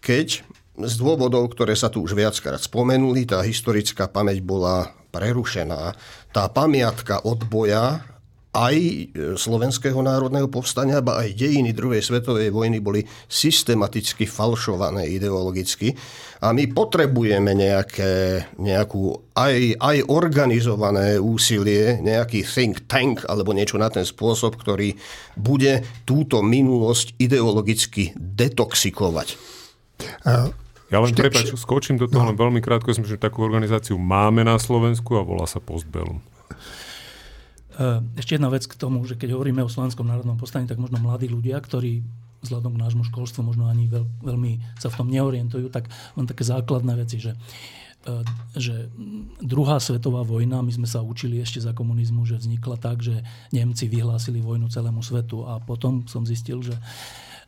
keď z dôvodov, ktoré sa tu už viackrát spomenuli, tá historická pamäť bola prerušená. Tá pamiatka odboja aj e, Slovenského národného povstania, ba aj dejiny druhej svetovej vojny boli systematicky falšované ideologicky. A my potrebujeme nejaké, nejakú aj, aj organizované úsilie, nejaký think tank alebo niečo na ten spôsob, ktorý bude túto minulosť ideologicky detoxikovať. Ja len prepač, skočím do toho no. len veľmi krátko. Myslím, že takú organizáciu máme na Slovensku a volá sa Postbellum. Eh, ešte jedna vec k tomu, že keď hovoríme o Slovenskom národnom postaní, tak možno mladí ľudia, ktorí vzhľadom k nášmu školstvu možno ani veľ, veľmi sa v tom neorientujú, tak len také základné veci, že že druhá svetová vojna, my sme sa učili ešte za komunizmu, že vznikla tak, že Nemci vyhlásili vojnu celému svetu a potom som zistil, že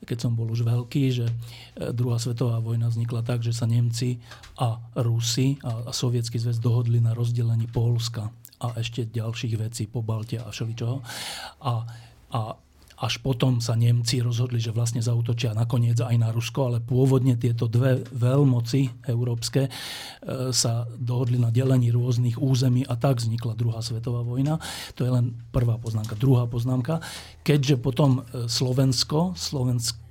keď som bol už veľký, že e, druhá svetová vojna vznikla tak, že sa Nemci a Rusi a, a Sovietský zväz dohodli na rozdelení Polska a ešte ďalších vecí po Balte a všeličoho. A, a až potom sa Nemci rozhodli, že vlastne zautočia nakoniec aj na Rusko, ale pôvodne tieto dve veľmoci európske e, sa dohodli na delení rôznych území a tak vznikla druhá svetová vojna. To je len prvá poznámka. Druhá poznámka, keďže potom e, Slovensko,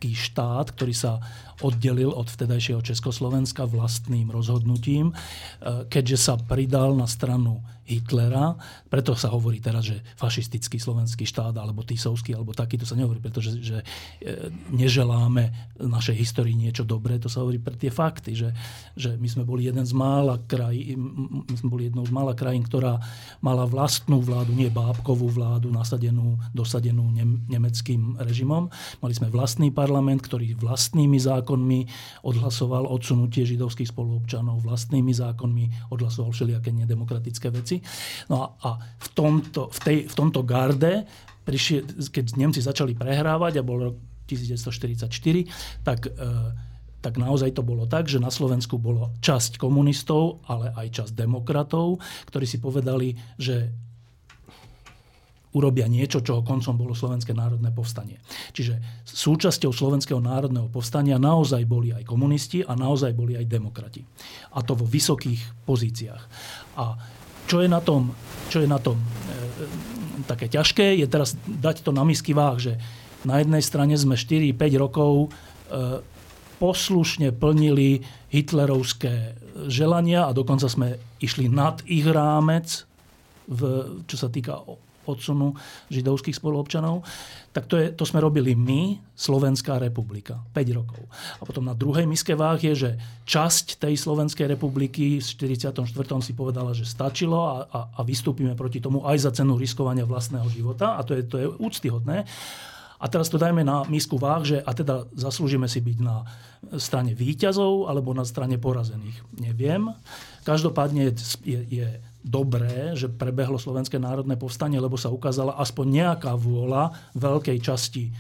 slovenský štát, ktorý sa oddelil od vtedajšieho Československa vlastným rozhodnutím, e, keďže sa pridal na stranu Hitlera. Preto sa hovorí teraz, že fašistický slovenský štát, alebo Tisovský, alebo taký, to sa nehovorí, pretože že e, neželáme našej histórii niečo dobré, to sa hovorí pre tie fakty, že, že my sme boli jeden z mála krajín, my sme boli jednou z mála krajín, ktorá mala vlastnú vládu, nie bábkovú vládu, nasadenú, dosadenú nemeckým režimom. Mali sme vlastný parlament, ktorý vlastnými zákonmi odhlasoval odsunutie židovských spoluobčanov, vlastnými zákonmi odhlasoval všelijaké nedemokratické veci. No a, a v, tomto, v, tej, v tomto garde, prišie, keď Nemci začali prehrávať a bol rok 1944, tak e, tak naozaj to bolo tak, že na Slovensku bolo časť komunistov, ale aj časť demokratov, ktorí si povedali, že urobia niečo, čoho koncom bolo Slovenské národné povstanie. Čiže súčasťou Slovenského národného povstania naozaj boli aj komunisti a naozaj boli aj demokrati. A to vo vysokých pozíciách. A čo je na tom, čo je na tom e, také ťažké, je teraz dať to na misky váh, že na jednej strane sme 4-5 rokov e, poslušne plnili hitlerovské želania a dokonca sme išli nad ich rámec, v, čo sa týka odsunu židovských spoluobčanov, tak to, je, to sme robili my, Slovenská republika, 5 rokov. A potom na druhej miske váh je, že časť tej Slovenskej republiky v 44. si povedala, že stačilo a, a, a vystúpime proti tomu aj za cenu riskovania vlastného života a to je, to je úctyhodné. A teraz to dajme na misku váh, že a teda zaslúžime si byť na strane výťazov alebo na strane porazených. Neviem. Každopádne je, je, je dobré, že prebehlo Slovenské národné povstanie, lebo sa ukázala aspoň nejaká vôľa veľkej časti e,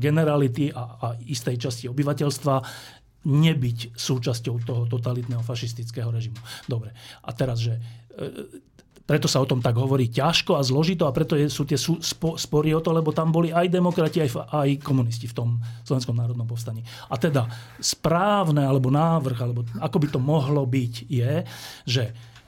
generality a, a istej časti obyvateľstva nebyť súčasťou toho totalitného fašistického režimu. Dobre. A teraz, že e, preto sa o tom tak hovorí ťažko a zložito a preto sú tie spory o to, lebo tam boli aj demokrati, aj, aj komunisti v tom Slovenskom národnom povstaní. A teda správne alebo návrh, alebo ako by to mohlo byť, je, že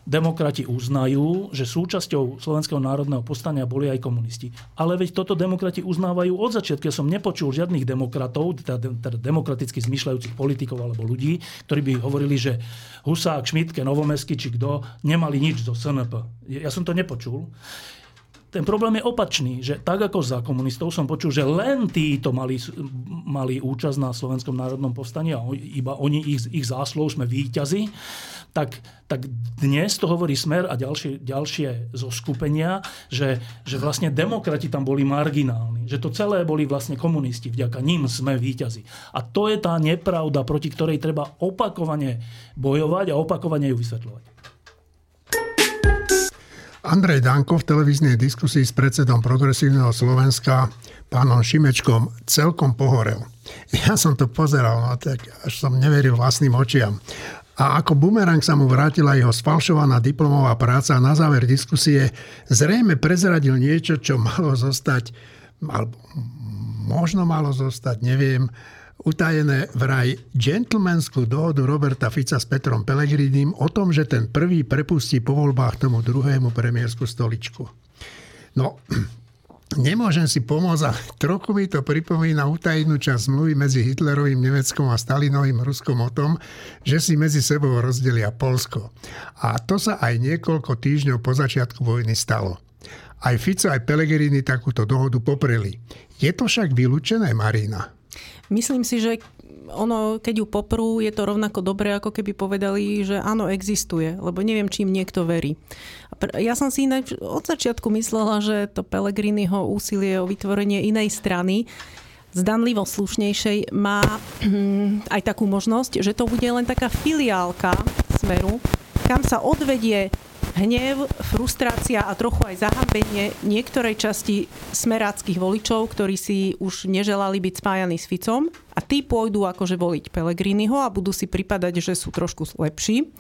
demokrati uznajú, že súčasťou Slovenského národného povstania boli aj komunisti. Ale veď toto demokrati uznávajú od začiatku. Ja som nepočul žiadnych demokratov, teda, teda demokraticky zmyšľajúcich politikov alebo ľudí, ktorí by hovorili, že Husák, Šmitke, Novomesky či kto nemali nič do SNP. Ja som to nepočul. Ten problém je opačný, že tak ako za komunistov som počul, že len títo mali, mali účasť na Slovenskom národnom povstaní a iba oni, ich, ich záslov sme výťazi, tak, tak dnes to hovorí Smer a ďalšie, ďalšie zo skupenia, že, že vlastne demokrati tam boli marginálni, že to celé boli vlastne komunisti, vďaka ním sme výťazi. A to je tá nepravda, proti ktorej treba opakovane bojovať a opakovane ju vysvetľovať. Andrej Danko v televíznej diskusii s predsedom Progresívneho Slovenska pánom Šimečkom celkom pohorel. Ja som to pozeral, no tak až som neveril vlastným očiam. A ako bumerang sa mu vrátila jeho sfalšovaná diplomová práca a na záver diskusie zrejme prezradil niečo, čo malo zostať, alebo možno malo zostať, neviem, utajené vraj gentlemanskú dohodu Roberta Fica s Petrom Pelegrinim o tom, že ten prvý prepustí po voľbách tomu druhému premiérsku stoličku. No, Nemôžem si pomôcť, ale trochu mi to pripomína utajenú časť zmluvy medzi Hitlerovým Nemeckom a Stalinovým Ruskom o tom, že si medzi sebou rozdelia Polsko. A to sa aj niekoľko týždňov po začiatku vojny stalo. Aj Fico, aj Pellegrini takúto dohodu popreli. Je to však vylúčené, Marina? Myslím si, že ono, keď ju poprú, je to rovnako dobré, ako keby povedali, že áno, existuje, lebo neviem, čím niekto verí. Ja som si inak od začiatku myslela, že to Pelegriniho úsilie o vytvorenie inej strany zdanlivo slušnejšej má aj takú možnosť, že to bude len taká filiálka Smeru, kam sa odvedie hnev, frustrácia a trochu aj zahambenie niektorej časti smeráckých voličov, ktorí si už neželali byť spájani s Ficom a tí pôjdu akože voliť Pelegriniho a budú si pripadať, že sú trošku lepší.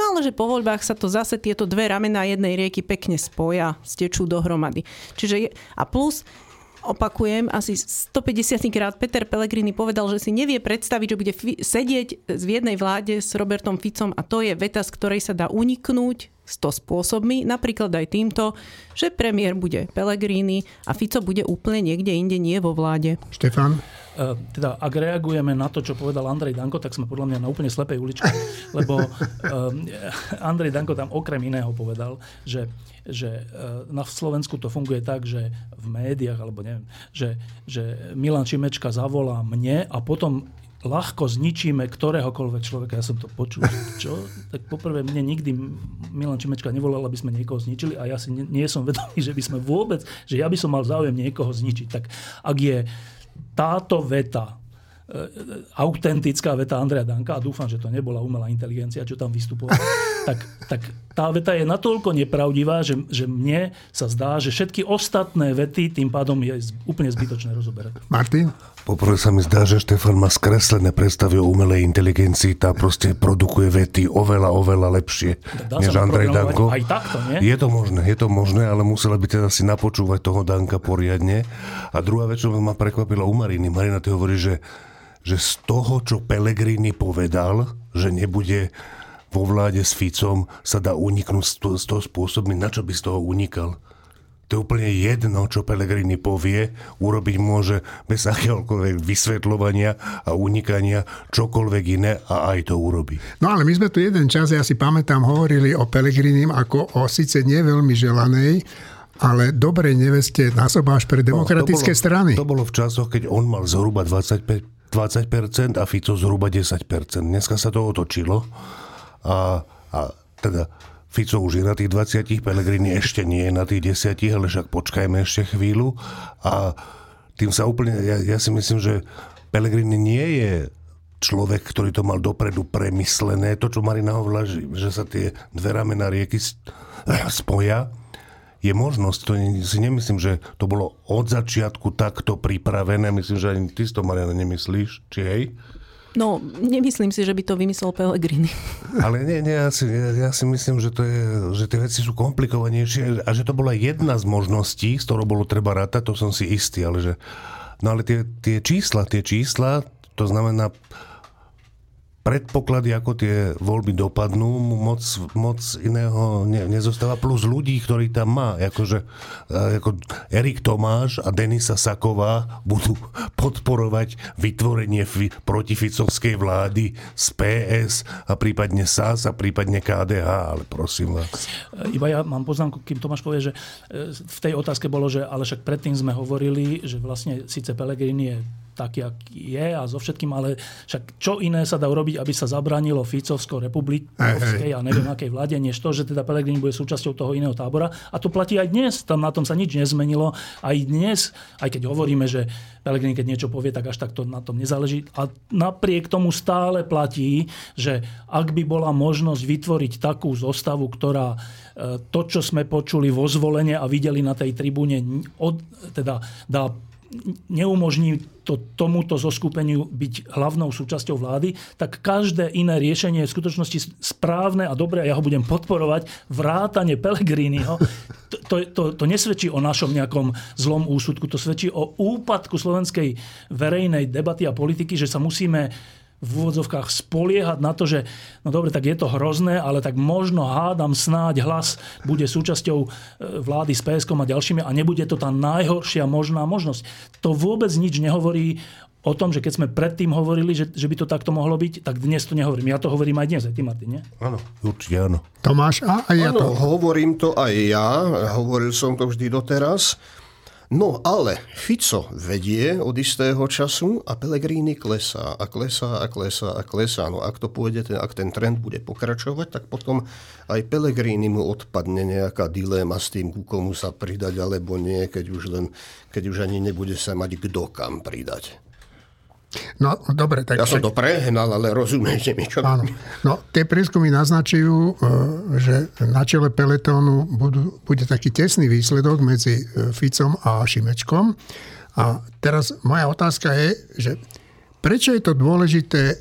No ale že po voľbách sa to zase tieto dve ramená jednej rieky pekne spoja, stečú dohromady. Čiže je, a plus opakujem, asi 150 krát Peter Pellegrini povedal, že si nevie predstaviť, že bude sedieť v jednej vláde s Robertom Ficom a to je veta, z ktorej sa dá uniknúť 100 spôsobmi, napríklad aj týmto, že premiér bude Pellegrini a Fico bude úplne niekde inde, nie vo vláde. Štefan? E, teda, ak reagujeme na to, čo povedal Andrej Danko, tak sme podľa mňa na úplne slepej uličke, lebo um, Andrej Danko tam okrem iného povedal, že že na Slovensku to funguje tak, že v médiách, alebo neviem, že, že Milan Čimečka zavolá mne a potom ľahko zničíme ktoréhokoľvek človeka. Ja som to počul. Čo? Tak poprvé, mne nikdy Milan Čimečka nevolal, aby sme niekoho zničili a ja si nie, nie som vedomý, že by sme vôbec, že ja by som mal záujem niekoho zničiť. Tak ak je táto veta E, autentická veta Andreja Danka, a dúfam, že to nebola umelá inteligencia, čo tam vystupovala, tak, tak tá veta je natoľko nepravdivá, že, že mne sa zdá, že všetky ostatné vety tým pádom je úplne zbytočné rozoberať. Martin? Poprvé sa mi zdá, že Štefan má skreslené predstavy o umelej inteligencii, tá proste produkuje vety oveľa, oveľa lepšie Dá než Andrej Danko. Aj takto, nie? Je to možné, je to možné, ale musela by teda si napočúvať toho Danka poriadne. A druhá vec, čo ma prekvapila u Mariny. Marina, ty hovorí, že že z toho, čo Pelegrini povedal, že nebude vo vláde s Ficom, sa dá uniknúť z toho spôsobmi, na čo by z toho unikal. To je úplne jedno, čo Pelegrini povie, urobiť môže bez akéhokoľvek vysvetľovania a unikania čokoľvek iné a aj to urobí. No ale my sme tu jeden čas, ja si pamätám, hovorili o Pelegrinim ako o síce neveľmi želanej, ale dobrej neveste na sobáš pre demokratické no, to bolo, strany. To bolo v časoch, keď on mal zhruba 25 20% a Fico zhruba 10%. Dneska sa to otočilo a, a teda Fico už je na tých 20, Pelegrini ešte nie je na tých 10, ale však počkajme ešte chvíľu a tým sa úplne, ja, ja si myslím, že Pelegrini nie je človek, ktorý to mal dopredu premyslené. To, čo Marina hovorila, že, že sa tie dve ramena rieky spoja, je možnosť, to si nemyslím, že to bolo od začiatku takto pripravené, myslím, že ani ty to, Mariana, nemyslíš, či hej? No, nemyslím si, že by to vymyslel Pellegrini. Ale nie, nie ja, si, ja, ja si myslím, že, to je, že tie veci sú komplikovanejšie a že to bola jedna z možností, z ktorou bolo treba rátať, to som si istý, ale že... No ale tie, tie čísla, tie čísla, to znamená predpoklady, ako tie voľby dopadnú, moc, moc iného ne, nezostáva. Plus ľudí, ktorí tam má. Akože, ako Erik Tomáš a Denisa Saková budú podporovať vytvorenie fi, protificovskej vlády z PS a prípadne SAS a prípadne KDH, ale prosím vás. Iba ja mám poznámku, kým Tomáš povie, že e, v tej otázke bolo, že ale však predtým sme hovorili, že vlastne síce Pelegrini je taký, aký je a so všetkým, ale však čo iné sa dá urobiť, aby sa zabránilo Ficovskou republikovskej a neviem akej vláde, než to, že teda Pelegrini bude súčasťou toho iného tábora. A to platí aj dnes, tam na tom sa nič nezmenilo. Aj dnes, aj keď hovoríme, že Pelegrini, keď niečo povie, tak až tak to na tom nezáleží. A napriek tomu stále platí, že ak by bola možnosť vytvoriť takú zostavu, ktorá e, to, čo sme počuli vo zvolenie a videli na tej tribúne, od, teda dá neumožní to tomuto zoskupeniu byť hlavnou súčasťou vlády, tak každé iné riešenie je v skutočnosti správne a dobré a ja ho budem podporovať. Vrátanie Pellegriniho, to, to, to, to nesvedčí o našom nejakom zlom úsudku, to svedčí o úpadku slovenskej verejnej debaty a politiky, že sa musíme v úvodzovkách spoliehať na to, že no dobre, tak je to hrozné, ale tak možno hádam snáď hlas bude súčasťou e, vlády s PSK a ďalšími a nebude to tá najhoršia možná možnosť. To vôbec nič nehovorí o tom, že keď sme predtým hovorili, že, že by to takto mohlo byť, tak dnes to nehovorím. Ja to hovorím aj dnes, aj ty, Martin, nie? Áno, určite áno. Tomáš, a aj ja to. hovorím to aj ja, hovoril som to vždy doteraz. No ale Fico vedie od istého času a Pellegrini klesá a klesá a klesá a klesá. No ak to pôjde, ten, ak ten trend bude pokračovať, tak potom aj Pellegrini mu odpadne nejaká dilema s tým, ku komu sa pridať alebo nie, keď už, len, keď už ani nebude sa mať kto kam pridať. No, dobre. Tak ja som to prehnal, ale rozumiete mi, čo... Áno. No, tie prieskumy naznačujú, e, že na čele peletónu budú, bude taký tesný výsledok medzi e, Ficom a Šimečkom. A teraz moja otázka je, že prečo je to dôležité, e,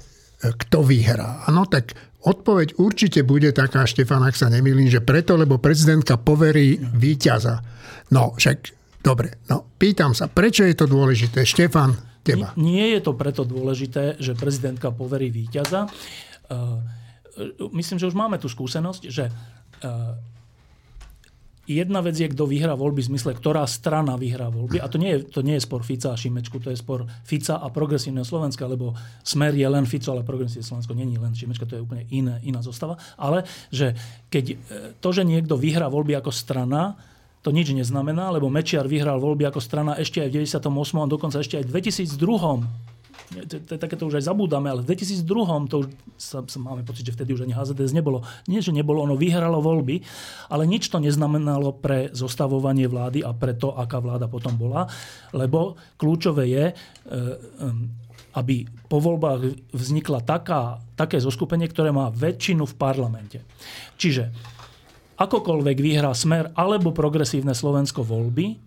kto vyhrá? Áno, tak odpoveď určite bude taká, Štefan, ak sa nemýlim, že preto, lebo prezidentka poverí víťaza. No, však, dobre, no, pýtam sa, prečo je to dôležité? Štefan, teba. Nie je to preto dôležité, že prezidentka poverí víťaza. E, myslím, že už máme tú skúsenosť, že e, jedna vec je, kto vyhrá voľby, v zmysle, ktorá strana vyhrá voľby. A to nie, je, to nie je spor Fica a Šimečku, to je spor Fica a progresívneho Slovenska, lebo Smer je len Fico, ale progresívne Slovensko není len Šimečka, to je úplne iné, iná zostava. Ale že keď e, to, že niekto vyhrá voľby ako strana, to nič neznamená, lebo Mečiar vyhral voľby ako strana ešte aj v 98. a dokonca ešte aj v 2002 také to už aj zabúdame, ale v 2002 to už sa, sa máme pocit, že vtedy už ani HZDS nebolo. Nie, že nebolo, ono vyhralo voľby, ale nič to neznamenalo pre zostavovanie vlády a pre to, aká vláda potom bola, lebo kľúčové je, e, aby po voľbách vznikla taká, také zoskupenie, ktoré má väčšinu v parlamente. Čiže akokoľvek vyhrá Smer alebo progresívne Slovensko voľby,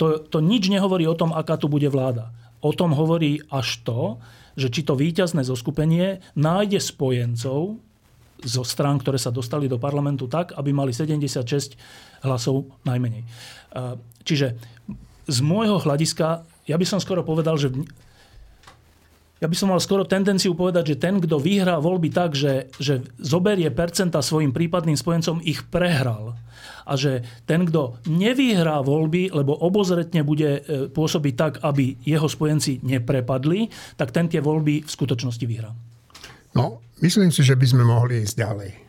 to, to nič nehovorí o tom, aká tu bude vláda. O tom hovorí až to, že či to víťazné zoskupenie nájde spojencov zo strán, ktoré sa dostali do parlamentu tak, aby mali 76 hlasov najmenej. Čiže z môjho hľadiska, ja by som skoro povedal, že ja by som mal skoro tendenciu povedať, že ten, kto vyhrá voľby tak, že, že zoberie percenta svojim prípadným spojencom, ich prehral. A že ten, kto nevyhrá voľby, lebo obozretne bude e, pôsobiť tak, aby jeho spojenci neprepadli, tak ten tie voľby v skutočnosti vyhrá. No, myslím si, že by sme mohli ísť ďalej.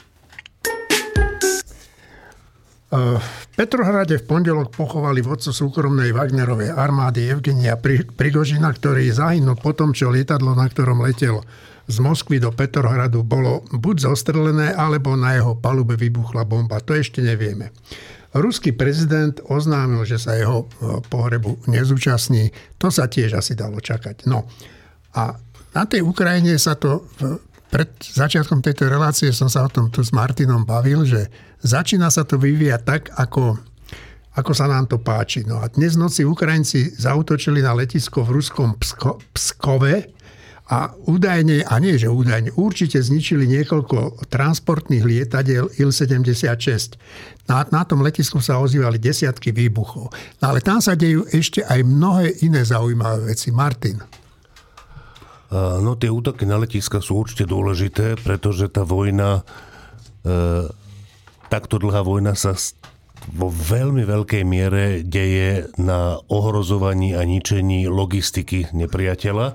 V Petrohrade v pondelok pochovali vodcu súkromnej Wagnerovej armády Evgenia Prigožina, ktorý zahynul po tom, čo lietadlo, na ktorom letel z Moskvy do Petrohradu, bolo buď zostrelené, alebo na jeho palube vybuchla bomba. To ešte nevieme. Ruský prezident oznámil, že sa jeho e, pohrebu nezúčastní. To sa tiež asi dalo čakať. No a na tej Ukrajine sa to pred začiatkom tejto relácie som sa o tom tu s Martinom bavil, že začína sa to vyvíjať tak, ako, ako sa nám to páči. No a dnes noci Ukrajinci zautočili na letisko v ruskom Psko, Pskove a údajne, a nie že údajne, určite zničili niekoľko transportných lietadiel Il-76. Na, na tom letisku sa ozývali desiatky výbuchov. No ale tam sa dejú ešte aj mnohé iné zaujímavé veci. Martin. No tie útoky na letiska sú určite dôležité, pretože tá vojna, e, takto dlhá vojna sa vo veľmi veľkej miere deje na ohrozovaní a ničení logistiky nepriateľa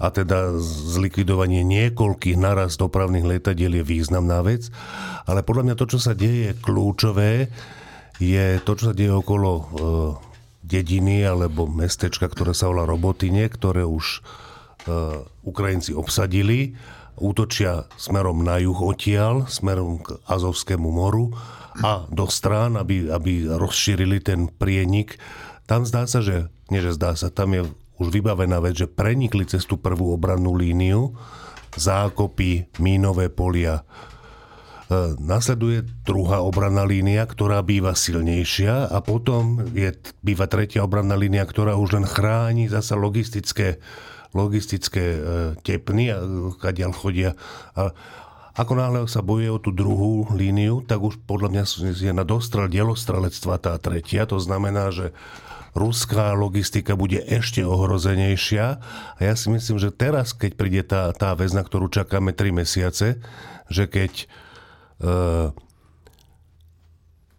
a teda zlikvidovanie niekoľkých naraz dopravných lietadiel je významná vec. Ale podľa mňa to, čo sa deje kľúčové, je to, čo sa deje okolo e, dediny alebo mestečka, ktoré sa volá Robotine, ktoré už Ukrajinci obsadili, útočia smerom na juh odtiaľ, smerom k Azovskému moru a do strán, aby, aby rozšírili ten prienik. Tam zdá sa, že, nie že zdá sa, tam je už vybavená vec, že prenikli cez tú prvú obrannú líniu, zákopy, mínové polia. E, nasleduje druhá obranná línia, ktorá býva silnejšia a potom je, býva tretia obranná línia, ktorá už len chráni zasa logistické logistické e, tepny, kadiaľ chodia. A ako náhle sa bojuje o tú druhú líniu, tak už podľa mňa je na dostrel dielostrelectva tá tretia. To znamená, že ruská logistika bude ešte ohrozenejšia. A ja si myslím, že teraz, keď príde tá, tá väz, na ktorú čakáme 3 mesiace, že keď e,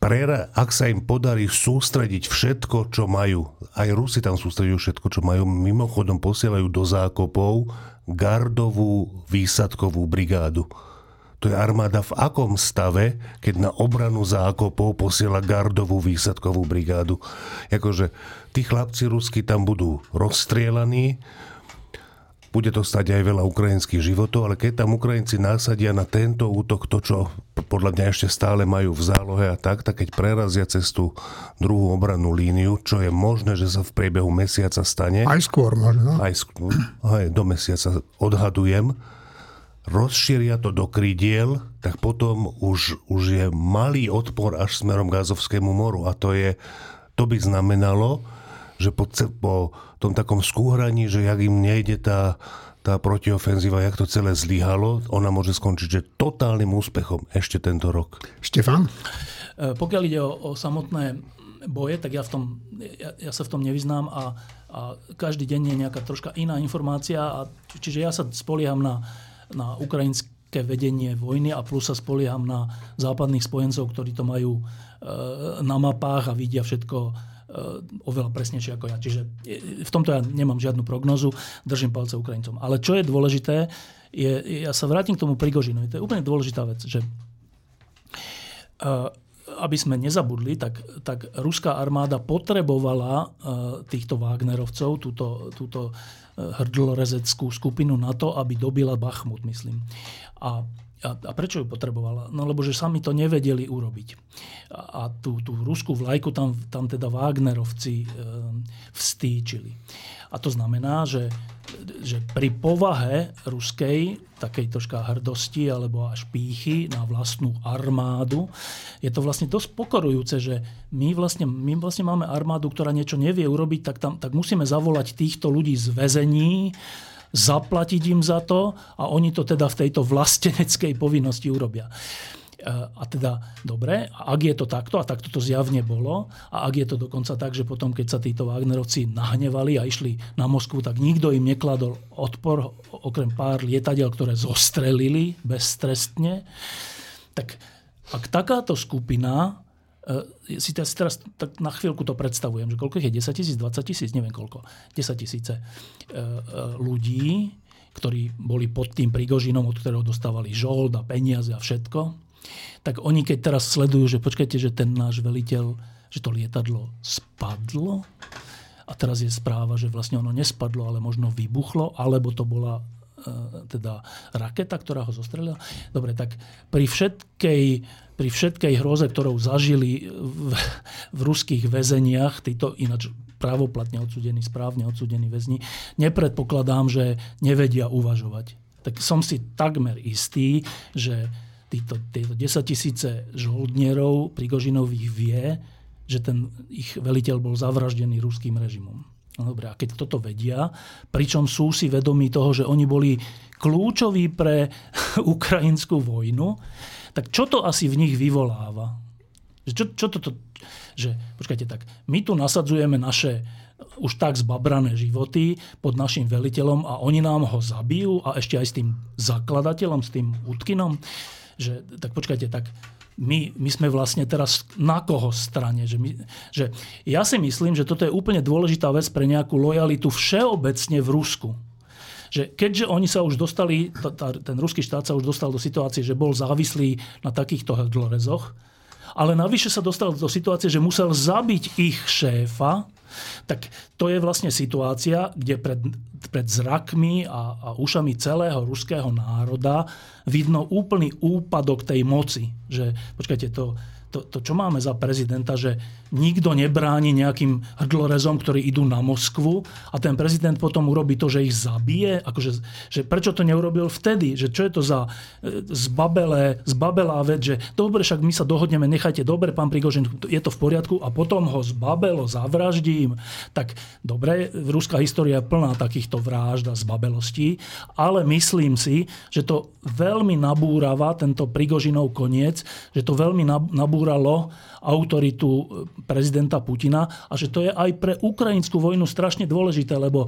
prera, ak sa im podarí sústrediť všetko, čo majú, aj Rusi tam sústredujú všetko, čo majú, mimochodom posielajú do zákopov gardovú výsadkovú brigádu. To je armáda v akom stave, keď na obranu zákopov posiela gardovú výsadkovú brigádu. Jakože tí chlapci rusky tam budú rozstrielaní, bude to stať aj veľa ukrajinských životov, ale keď tam Ukrajinci násadia na tento útok to, čo podľa mňa ešte stále majú v zálohe a tak, tak keď prerazia cez tú druhú obrannú líniu, čo je možné, že sa v priebehu mesiaca stane. Aj skôr možno. Aj skôr, aj do mesiaca odhadujem, rozšíria to do krídiel, tak potom už, už je malý odpor až smerom k Azovskému moru a to je, to by znamenalo, že po, po tom takom skúhraní, že jak im nejde tá, tá protiofenzíva, jak to celé zlyhalo, ona môže skončiť že totálnym úspechom ešte tento rok. Štefan? E, pokiaľ ide o, o samotné boje, tak ja, v tom, ja, ja sa v tom nevyznám a, a každý deň je nejaká troška iná informácia. A, čiže ja sa spolieham na, na ukrajinské vedenie vojny a plus sa spolieham na západných spojencov, ktorí to majú e, na mapách a vidia všetko oveľa presnejšie ako ja. Čiže v tomto ja nemám žiadnu prognozu, držím palce Ukrajincom. Ale čo je dôležité, je, ja sa vrátim k tomu Prigožinovi. To je úplne dôležitá vec, že eh, aby sme nezabudli, tak, tak ruská armáda potrebovala týchto Wagnerovcov, túto, túto hrdlorezeckú skupinu na to, aby dobila Bachmut, myslím. A a, prečo ju potrebovala? No lebo že sami to nevedeli urobiť. A, a tú, tú ruskú vlajku tam, tam teda Wagnerovci e, vstýčili. A to znamená, že, že pri povahe ruskej, takej troška hrdosti alebo až pýchy na vlastnú armádu, je to vlastne dosť pokorujúce, že my vlastne, my vlastne máme armádu, ktorá niečo nevie urobiť, tak, tam, tak musíme zavolať týchto ľudí z väzení, zaplatiť im za to a oni to teda v tejto vlasteneckej povinnosti urobia. E, a teda, dobre, a ak je to takto, a takto to zjavne bolo, a ak je to dokonca tak, že potom, keď sa títo Wagnerovci nahnevali a išli na Moskvu, tak nikto im nekladol odpor, okrem pár lietadiel, ktoré zostrelili beztrestne, tak ak takáto skupina si teraz tak na chvíľku to predstavujem, že koľko je? 10 tisíc, 20 tisíc, neviem koľko. 10 tisíce e, e, ľudí, ktorí boli pod tým Prigožinom, od ktorého dostávali žold a peniaze a všetko, tak oni keď teraz sledujú, že počkajte, že ten náš veliteľ, že to lietadlo spadlo a teraz je správa, že vlastne ono nespadlo, ale možno vybuchlo, alebo to bola teda raketa, ktorá ho zostrelila. Dobre, tak pri všetkej pri všetkej hroze, ktorou zažili v, v ruských väzeniach, títo ináč právoplatne odsudení, správne odsudení väzni, nepredpokladám, že nevedia uvažovať. Tak som si takmer istý, že títo, títo 10 tisíce žoldnierov Prigožinových vie, že ten ich veliteľ bol zavraždený ruským režimom. Dobre, a keď toto vedia, pričom sú si vedomí toho, že oni boli kľúčoví pre ukrajinskú vojnu, tak čo to asi v nich vyvoláva? Čo, čo to, to, že, počkajte tak, my tu nasadzujeme naše už tak zbabrané životy pod našim veliteľom a oni nám ho zabijú a ešte aj s tým zakladateľom, s tým Utkinom, že tak počkajte, tak my, my sme vlastne teraz na koho strane. Že, my, že ja si myslím, že toto je úplne dôležitá vec pre nejakú lojalitu všeobecne v Rusku že keďže oni sa už dostali, ten ruský štát sa už dostal do situácie, že bol závislý na takýchto hrdlorezoch, ale navyše sa dostal do situácie, že musel zabiť ich šéfa, tak to je vlastne situácia, kde pred, pred zrakmi a, a ušami celého ruského národa vidno úplný úpadok tej moci. Že, počkajte, to, to, to, čo máme za prezidenta, že nikto nebráni nejakým hrdlorezom, ktorí idú na Moskvu a ten prezident potom urobí to, že ich zabije. Akože, že prečo to neurobil vtedy? Že čo je to za e, zbabelé, zbabelá vec, že dobre, však my sa dohodneme, nechajte, dobre, pán Prigožin, je to v poriadku a potom ho zbabelo, zavraždím. Tak dobre, ruská história je plná takýchto vražd a zbabelostí, ale myslím si, že to veľmi nabúrava tento Prigožinov koniec, že to veľmi nabúralo autoritu prezidenta Putina a že to je aj pre ukrajinskú vojnu strašne dôležité, lebo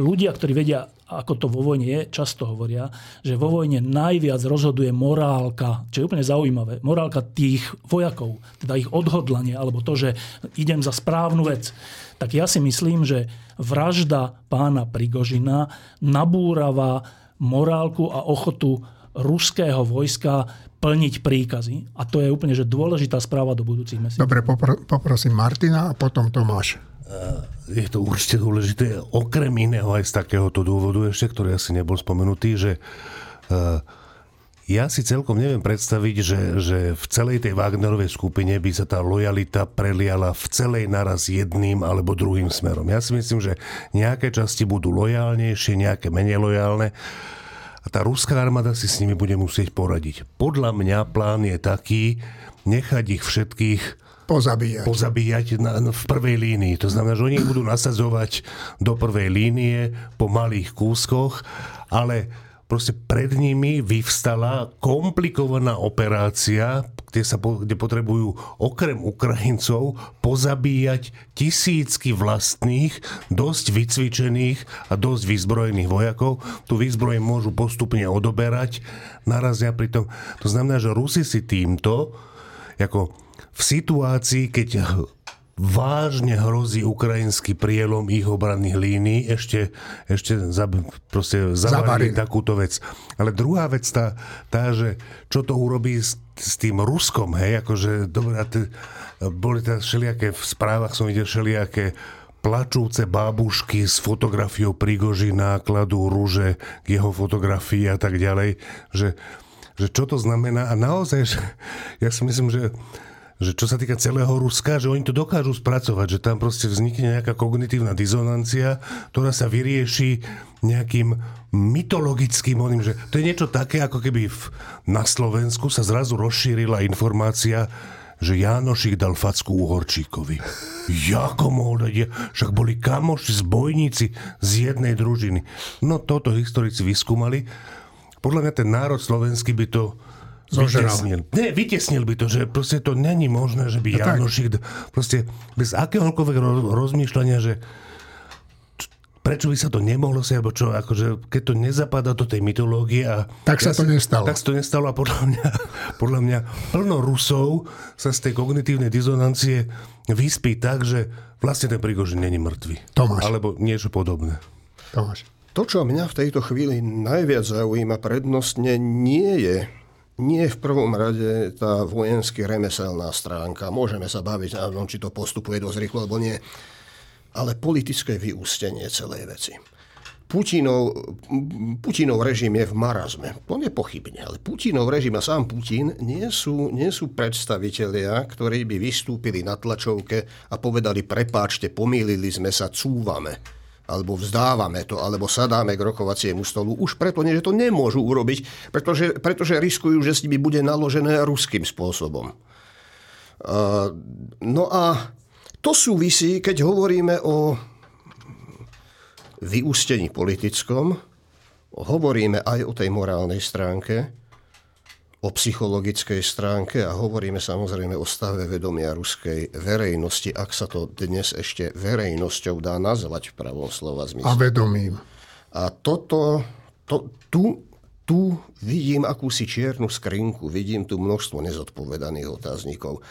ľudia, ktorí vedia, ako to vo vojne je, často hovoria, že vo vojne najviac rozhoduje morálka, čo je úplne zaujímavé, morálka tých vojakov, teda ich odhodlanie, alebo to, že idem za správnu vec. Tak ja si myslím, že vražda pána Prigožina nabúrava morálku a ochotu ruského vojska plniť príkazy. A to je úplne že dôležitá správa do budúcich mesiacov. Dobre, popr- poprosím Martina a potom Tomáš. je to určite dôležité, okrem iného aj z takéhoto dôvodu ešte, ktorý asi nebol spomenutý, že uh, ja si celkom neviem predstaviť, že, že v celej tej Wagnerovej skupine by sa tá lojalita preliala v celej naraz jedným alebo druhým smerom. Ja si myslím, že nejaké časti budú lojálnejšie, nejaké menej lojálne a tá ruská armáda si s nimi bude musieť poradiť. Podľa mňa plán je taký, nechať ich všetkých pozabíjať, pozabíjať na, v prvej línii. To znamená, že oni ich budú nasadzovať do prvej línie po malých kúskoch, ale proste pred nimi vyvstala komplikovaná operácia, kde, sa, kde potrebujú okrem Ukrajincov pozabíjať tisícky vlastných, dosť vycvičených a dosť vyzbrojených vojakov. Tu výzbroj môžu postupne odoberať, narazia pri tom. To znamená, že Rusi si týmto, ako v situácii, keď vážne hrozí ukrajinský prielom ich obranných línií, ešte, ešte za, proste zavarili takúto vec. Ale druhá vec tá, tá že čo to urobí s, s tým Ruskom, hej, akože, dobre, t- boli tam všelijaké, v správach som videl všelijaké plačúce bábušky s fotografiou Prigožina, kladú rúže k jeho fotografii a tak ďalej, že, že čo to znamená? A naozaj, že ja si myslím, že že čo sa týka celého Ruska, že oni to dokážu spracovať, že tam proste vznikne nejaká kognitívna dizonancia, ktorá sa vyrieši nejakým mytologickým oným, že to je niečo také, ako keby v, na Slovensku sa zrazu rozšírila informácia, že Jánošik dal facku Uhorčíkovi. Jako mohol dať? Však boli kamoši, zbojníci z jednej družiny. No toto historici vyskúmali. Podľa mňa ten národ slovenský by to Vytesnil. Ne, vytesnil by to, že proste to není možné, že by no Janošik proste bez akéhokoľvek rozmýšľania, že prečo by sa to nemohlo si, alebo čo, akože keď to nezapadá do tej mytológie a... Tak sa ja to si, nestalo. Tak sa to nestalo a podľa mňa, podľa mňa plno Rusov sa z tej kognitívnej dizonancie vyspí tak, že vlastne ten Prigožin není mŕtvy. Tomáš. Alebo niečo podobné. Tomáš. To, čo mňa v tejto chvíli najviac zaujíma prednostne, nie je nie v prvom rade tá vojensky remeselná stránka. Môžeme sa baviť o či to postupuje dosť rýchlo, alebo nie. Ale politické vyústenie celej veci. Putinov, Putinov režim je v marazme. To nepochybne, ale Putinov režim a sám Putin nie sú, nie sú predstavitelia, ktorí by vystúpili na tlačovke a povedali, prepáčte, pomýlili sme sa, cúvame alebo vzdávame to, alebo sadáme k rokovaciemu stolu, už preto, že to nemôžu urobiť, pretože, pretože riskujú, že s nimi bude naložené ruským spôsobom. Uh, no a to súvisí, keď hovoríme o vyústení politickom, hovoríme aj o tej morálnej stránke, o psychologickej stránke a hovoríme samozrejme o stave vedomia ruskej verejnosti, ak sa to dnes ešte verejnosťou dá nazvať v pravom slova zmysle. A vedomím. A toto, to, tu, tu vidím akúsi čiernu skrinku, vidím tu množstvo nezodpovedaných otáznikov.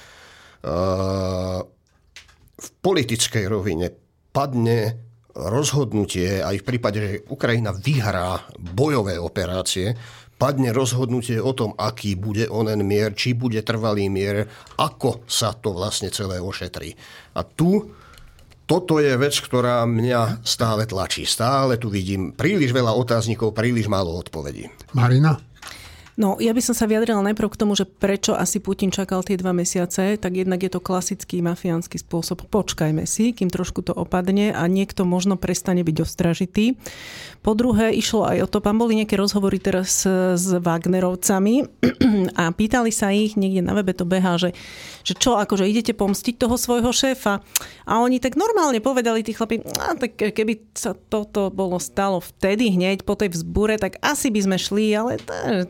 V politickej rovine padne rozhodnutie, aj v prípade, že Ukrajina vyhrá bojové operácie, padne rozhodnutie o tom, aký bude onen mier, či bude trvalý mier, ako sa to vlastne celé ošetrí. A tu toto je vec, ktorá mňa stále tlačí. Stále tu vidím príliš veľa otáznikov, príliš málo odpovedí. Marina? No, ja by som sa vyjadrila najprv k tomu, že prečo asi Putin čakal tie dva mesiace, tak jednak je to klasický mafiánsky spôsob. Počkajme si, kým trošku to opadne a niekto možno prestane byť ostražitý. Po druhé, išlo aj o to, pán boli nejaké rozhovory teraz s Wagnerovcami a pýtali sa ich, niekde na webe to behá, že, že čo, akože idete pomstiť toho svojho šéfa. A oni tak normálne povedali, tí chlapi, a tak keby sa toto bolo stalo vtedy hneď po tej vzbure, tak asi by sme šli, ale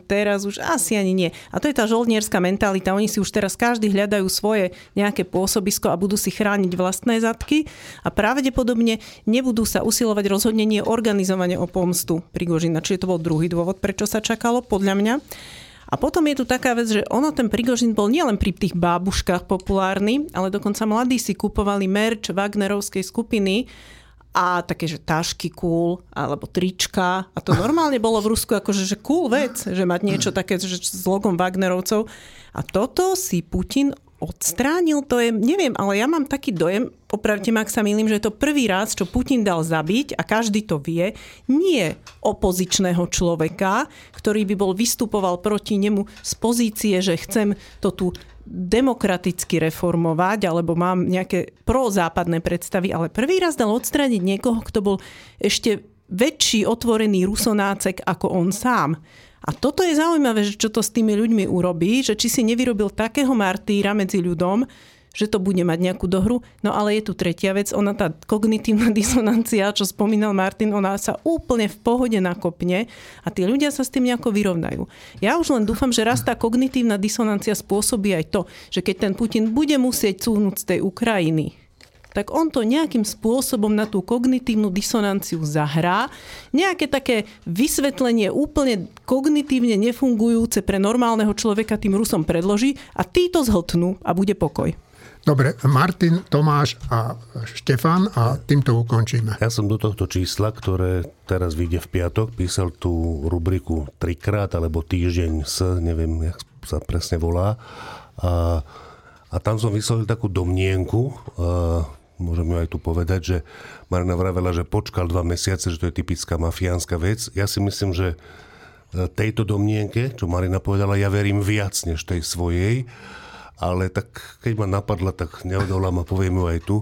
teraz už asi ani nie. A to je tá žoldnierská mentalita. Oni si už teraz každý hľadajú svoje nejaké pôsobisko a budú si chrániť vlastné zadky a pravdepodobne nebudú sa usilovať rozhodne nie o pomstu Prigožina. Čiže to bol druhý dôvod, prečo sa čakalo, podľa mňa. A potom je tu taká vec, že ono ten Prigožin bol nielen pri tých bábuškách populárny, ale dokonca mladí si kupovali merč Wagnerovskej skupiny, a také, že tašky cool, alebo trička. A to normálne bolo v Rusku akože že cool vec, že mať niečo také že s logom Wagnerovcov. A toto si Putin odstránil, to je, neviem, ale ja mám taký dojem, opravte ma, ak sa milím, že je to prvý raz, čo Putin dal zabiť a každý to vie, nie opozičného človeka, ktorý by bol vystupoval proti nemu z pozície, že chcem to tu demokraticky reformovať, alebo mám nejaké prozápadné predstavy, ale prvý raz dal odstrániť niekoho, kto bol ešte väčší otvorený rusonácek ako on sám. A toto je zaujímavé, že čo to s tými ľuďmi urobí, že či si nevyrobil takého martýra medzi ľudom, že to bude mať nejakú dohru. No ale je tu tretia vec, ona tá kognitívna disonancia, čo spomínal Martin, ona sa úplne v pohode nakopne a tí ľudia sa s tým nejako vyrovnajú. Ja už len dúfam, že raz tá kognitívna disonancia spôsobí aj to, že keď ten Putin bude musieť cúhnuť z tej Ukrajiny, tak on to nejakým spôsobom na tú kognitívnu disonanciu zahrá. Nejaké také vysvetlenie úplne kognitívne nefungujúce pre normálneho človeka tým Rusom predloží a tí to zhltnú a bude pokoj. Dobre, Martin, Tomáš a Štefan a týmto ukončíme. Ja som do tohto čísla, ktoré teraz vyjde v piatok, písal tú rubriku trikrát alebo týždeň s, neviem, jak sa presne volá. A, a tam som vyslovil takú domnienku, môžem ju aj tu povedať, že Marina vravela, že počkal dva mesiace, že to je typická mafiánska vec. Ja si myslím, že e, tejto domnienke, čo Marina povedala, ja verím viac než tej svojej, ale tak keď ma napadla, tak neodolám a poviem ju aj tu,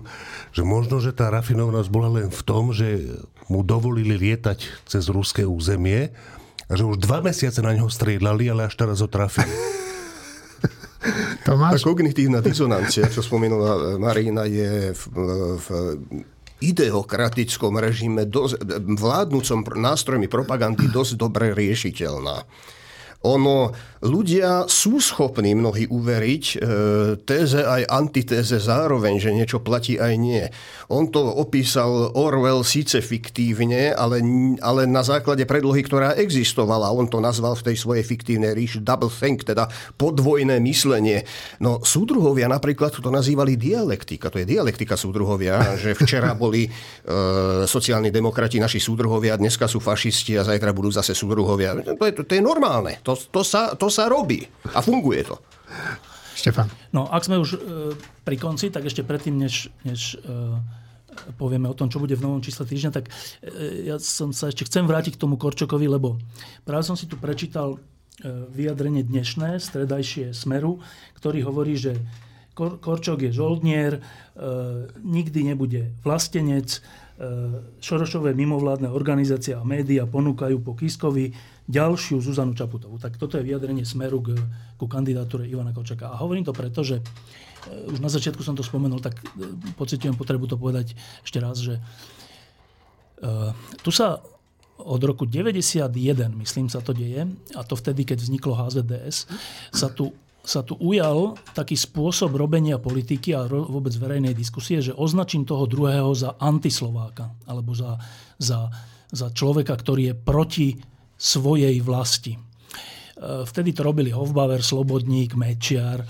že možno, že tá rafinovanosť bola len v tom, že mu dovolili lietať cez ruské územie a že už dva mesiace na neho striedlali, ale až teraz ho trafili. Tomáš? Tá kognitívna disonancia, čo spomenula Marina, je v, v ideokratickom režime, dosť, vládnúcom nástrojmi propagandy dosť dobre riešiteľná. Ono, ľudia sú schopní mnohí uveriť e, téze aj antitéze zároveň, že niečo platí aj nie. On to opísal Orwell síce fiktívne, ale, ale na základe predlohy, ktorá existovala. On to nazval v tej svojej fiktívnej ríši double think, teda podvojné myslenie. No súdruhovia napríklad to nazývali dialektika. To je dialektika súdruhovia, že včera boli e, sociálni demokrati naši súdruhovia, dneska sú fašisti a zajtra budú zase súdruhovia. To je, to, to je normálne. To, to, sa, to sa robí a funguje to. Štefan. No, ak sme už e, pri konci, tak ešte predtým, než, než e, povieme o tom, čo bude v novom čísle týždňa, tak e, ja som sa ešte chcem vrátiť k tomu Korčokovi, lebo práve som si tu prečítal e, vyjadrenie dnešné, stredajšie Smeru, ktorý hovorí, že Kor- Korčok je žoldnier, e, nikdy nebude vlastenec, e, Šorošové mimovládne organizácie a média ponúkajú po Kiskovi ďalšiu Zuzanu Čaputovú. Tak toto je vyjadrenie smeru k, ku kandidatúre Ivana Kočaka. A hovorím to preto, že e, už na začiatku som to spomenul, tak e, pocitujem potrebu to povedať ešte raz, že uh, tu sa od roku 91, myslím, sa to deje, a to vtedy, keď vzniklo HZDS, sa tu sa tu ujal taký spôsob robenia politiky a ro, vôbec verejnej diskusie, že označím toho druhého za antislováka alebo za, za, za človeka, ktorý je proti svojej vlasti. E, vtedy to robili Hofbauer, Slobodník, Mečiar,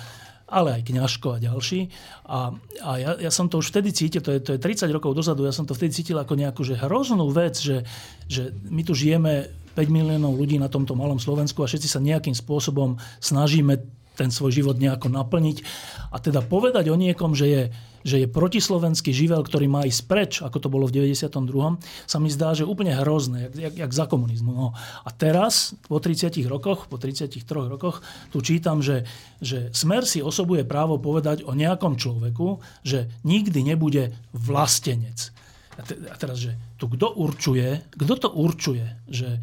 ale aj Kňažko a ďalší. A, a ja, ja som to už vtedy cítil, to je, to je 30 rokov dozadu, ja som to vtedy cítil ako nejakú že hroznú vec, že, že my tu žijeme 5 miliónov ľudí na tomto malom Slovensku a všetci sa nejakým spôsobom snažíme ten svoj život nejako naplniť. A teda povedať o niekom, že je, že je protislovenský živel, ktorý má ísť preč, ako to bolo v 92., sa mi zdá, že úplne hrozné, jak, jak, jak za komunizmu. No. A teraz, po 30 rokoch, po 33 rokoch, tu čítam, že, že Smer si osobuje právo povedať o nejakom človeku, že nikdy nebude vlastenec. A, te, a teraz, že tu kto určuje, kto to určuje, že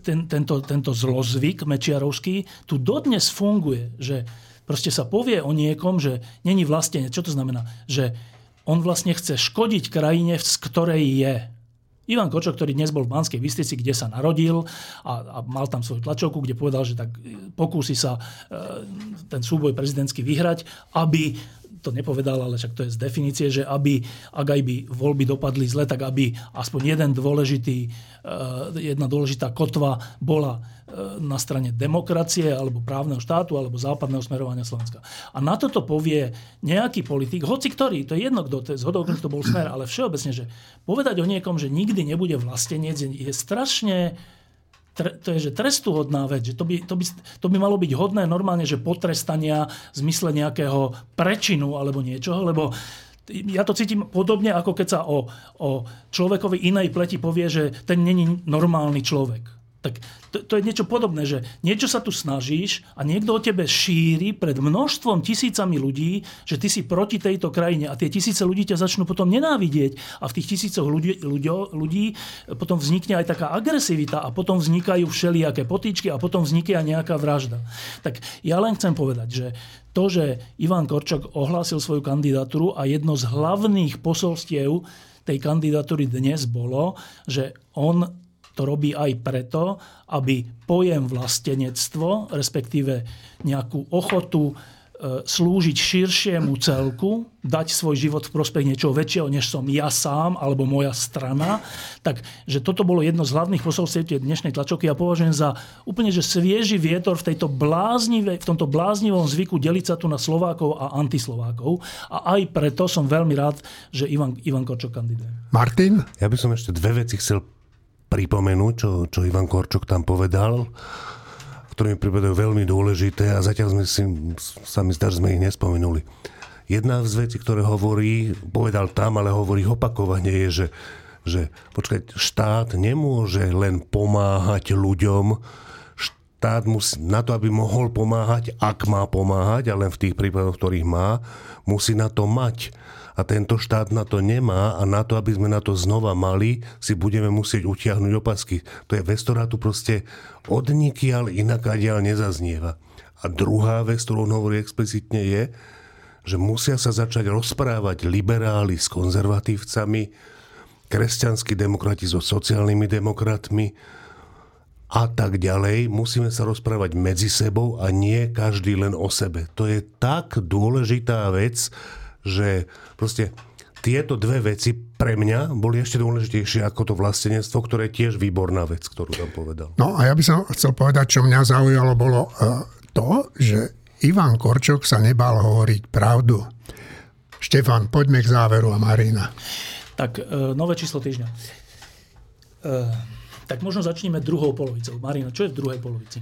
ten, tento, tento zlozvyk mečiarovský tu dodnes funguje, že proste sa povie o niekom, že není vlastne, čo to znamená? Že on vlastne chce škodiť krajine, z ktorej je. Ivan Kočok, ktorý dnes bol v Banskej Bystrici, kde sa narodil a, a mal tam svoju tlačovku, kde povedal, že tak pokúsi sa e, ten súboj prezidentský vyhrať, aby to nepovedal, ale však to je z definície, že aby, ak aj by voľby dopadli zle, tak aby aspoň jeden dôležitý, eh, jedna dôležitá kotva bola eh, na strane demokracie alebo právneho štátu alebo západného smerovania Slovenska. A na toto povie nejaký politik, hoci ktorý, to je jedno, kto, to je zhodou, to bol smer, ale všeobecne, že povedať o niekom, že nikdy nebude vlastenec, je strašne to je že trestuhodná vec, že to by, to, by, to by malo byť hodné normálne, že potrestania v zmysle nejakého prečinu alebo niečoho, lebo ja to cítim podobne, ako keď sa o, o človekovi inej pleti povie, že ten není normálny človek. Tak to, to je niečo podobné, že niečo sa tu snažíš a niekto o tebe šíri pred množstvom tisícami ľudí, že ty si proti tejto krajine a tie tisíce ľudí ťa začnú potom nenávidieť a v tých tisícoch ľudí, ľudí, ľudí potom vznikne aj taká agresivita a potom vznikajú všelijaké potýčky a potom vzniká nejaká vražda. Tak ja len chcem povedať, že to, že Ivan Korčok ohlásil svoju kandidatúru a jedno z hlavných posolstiev tej kandidatúry dnes bolo, že on to robí aj preto, aby pojem vlastenectvo, respektíve nejakú ochotu e, slúžiť širšiemu celku, dať svoj život v prospech niečoho väčšieho, než som ja sám alebo moja strana. Takže toto bolo jedno z hlavných posolstiev tej dnešnej tlačovky. Ja považujem za úplne že svieži vietor v, tejto bláznive, v tomto bláznivom zvyku deliť sa tu na Slovákov a antislovákov. A aj preto som veľmi rád, že Ivan, Ivan Korčok kandiduje. Martin? Ja by som ešte dve veci chcel pripomenúť, čo, čo Ivan Korčok tam povedal, ktoré mi pripadajú veľmi dôležité a zatiaľ sme si, sa mi zdá, že sme ich nespomenuli. Jedna z vecí, ktoré hovorí, povedal tam, ale hovorí opakovane, je, že, že počkať, štát nemôže len pomáhať ľuďom, štát musí, na to, aby mohol pomáhať, ak má pomáhať, ale v tých prípadoch, ktorých má, musí na to mať a tento štát na to nemá a na to, aby sme na to znova mali, si budeme musieť utiahnuť opasky. To je vec, ktorá tu proste od nikiaľ inak adiaľ nezaznieva. A druhá vec, ktorú on hovorí explicitne je, že musia sa začať rozprávať liberáli s konzervatívcami, kresťanskí demokrati so sociálnymi demokratmi a tak ďalej. Musíme sa rozprávať medzi sebou a nie každý len o sebe. To je tak dôležitá vec, že proste tieto dve veci pre mňa boli ešte dôležitejšie ako to vlastenectvo, ktoré je tiež výborná vec, ktorú tam povedal. No a ja by som chcel povedať, čo mňa zaujalo, bolo uh, to, že Ivan Korčok sa nebal hovoriť pravdu. Štefan, poďme k záveru a Marina. Tak, uh, nové číslo týždňa. Uh, tak možno začneme druhou polovicou. Marina, čo je v druhej polovici?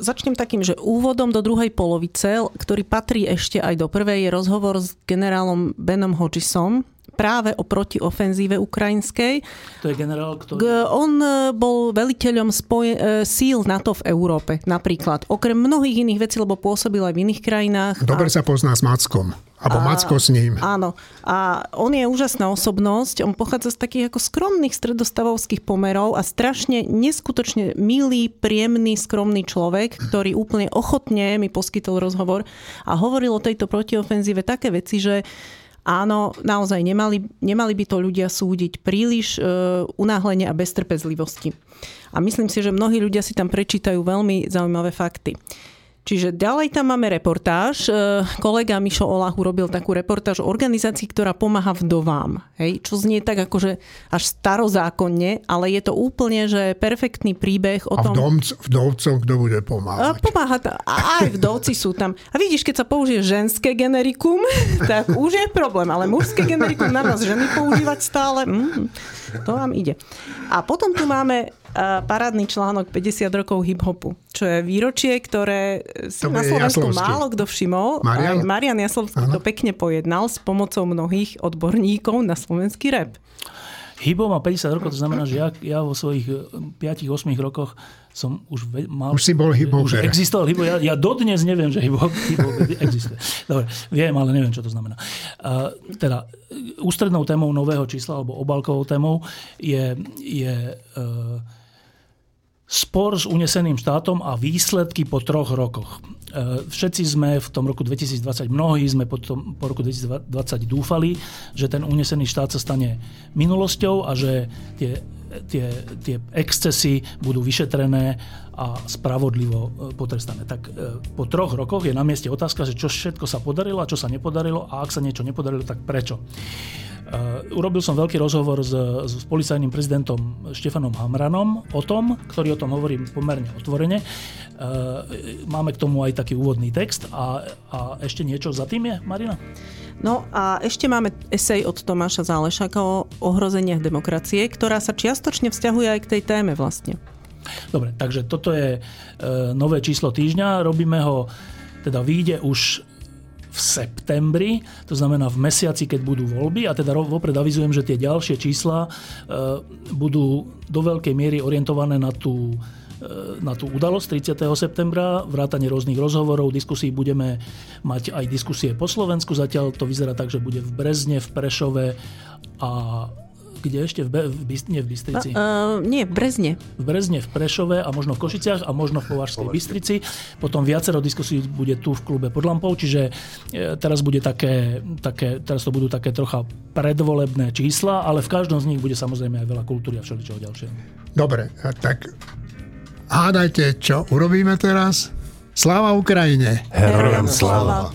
Začnem takým, že úvodom do druhej polovice, ktorý patrí ešte aj do prvej, je rozhovor s generálom Benom Hodgesom, práve o protiofenzíve ukrajinskej. To je generál, ktorý... On e, bol veliteľom spoje, e, síl NATO v Európe napríklad. Okrem mnohých iných vecí, lebo pôsobil aj v iných krajinách. Dobre a... sa pozná s Mackom. Abo a, Macko s ním. Áno. A on je úžasná osobnosť. On pochádza z takých ako skromných stredostavovských pomerov a strašne neskutočne milý, príjemný, skromný človek, ktorý úplne ochotne mi poskytol rozhovor a hovoril o tejto protiofenzíve také veci, že áno, naozaj nemali, nemali by to ľudia súdiť príliš e, unáhlenie a bez trpezlivosti. A myslím si, že mnohí ľudia si tam prečítajú veľmi zaujímavé fakty. Čiže ďalej tam máme reportáž. E, kolega Mišo Olah urobil takú reportáž o organizácii, ktorá pomáha vdovám. Hej, čo znie tak akože až starozákonne, ale je to úplne, že perfektný príbeh o tom... A vdomc, vdovcom kto bude pomáhať? Pomáha to. A aj vdovci sú tam. A vidíš, keď sa použije ženské generikum, tak už je problém, ale mužské generikum na nás ženy používať stále, mm, to vám ide. A potom tu máme parádny článok 50 rokov hip-hopu, čo je výročie, ktoré si to na Slovensku Jaslovský. málo kto všimol. Marian, Marian Jaslovský to pekne pojednal s pomocou mnohých odborníkov na slovenský rap. Hybo má 50 rokov, to znamená, že ja, ja vo svojich 5-8 rokoch som už ve, mal... Už si bol Hybo. Už existoval Hybo. Ja, ja dodnes neviem, že Hybo, hybo existuje. Dobre, viem, ale neviem, čo to znamená. Uh, teda, ústrednou témou nového čísla, alebo obalkovou témou je, je uh, spor s uneseným štátom a výsledky po troch rokoch. E, všetci sme v tom roku 2020, mnohí sme po, tom, po roku 2020 dúfali, že ten unesený štát sa stane minulosťou a že tie, tie, tie excesy budú vyšetrené a spravodlivo e, potrestané. Tak e, po troch rokoch je na mieste otázka, že čo všetko sa podarilo a čo sa nepodarilo a ak sa niečo nepodarilo, tak prečo. Uh, urobil som veľký rozhovor s, s policajným prezidentom Štefanom Hamranom o tom, ktorý o tom hovorím pomerne otvorene. Uh, máme k tomu aj taký úvodný text a, a ešte niečo za tým je, Marina? No a ešte máme esej od Tomáša Zálešaka o ohrozeniach demokracie, ktorá sa čiastočne vzťahuje aj k tej téme vlastne. Dobre, takže toto je e, nové číslo týždňa. Robíme ho, teda vyjde už v septembri, to znamená v mesiaci, keď budú voľby a teda vopred avizujem, že tie ďalšie čísla e, budú do veľkej miery orientované na tú e, na tú udalosť 30. septembra, vrátanie rôznych rozhovorov, diskusí budeme mať aj diskusie po Slovensku. Zatiaľ to vyzerá tak, že bude v Brezne, v Prešove a kde ešte? V, Be- v, Byst- nie v Bystrici? Uh, nie, v Brezne. V Brezne, v Prešove a možno v Košiciach a možno v Považskej Bystrici. Potom viacero diskusí bude tu v klube pod lampou, čiže e, teraz, bude také, také, teraz to budú také trocha predvolebné čísla, ale v každom z nich bude samozrejme aj veľa kultúry a všeličoho ďalšieho. Dobre, tak hádajte, čo urobíme teraz? Sláva Ukrajine! Herojem sláva!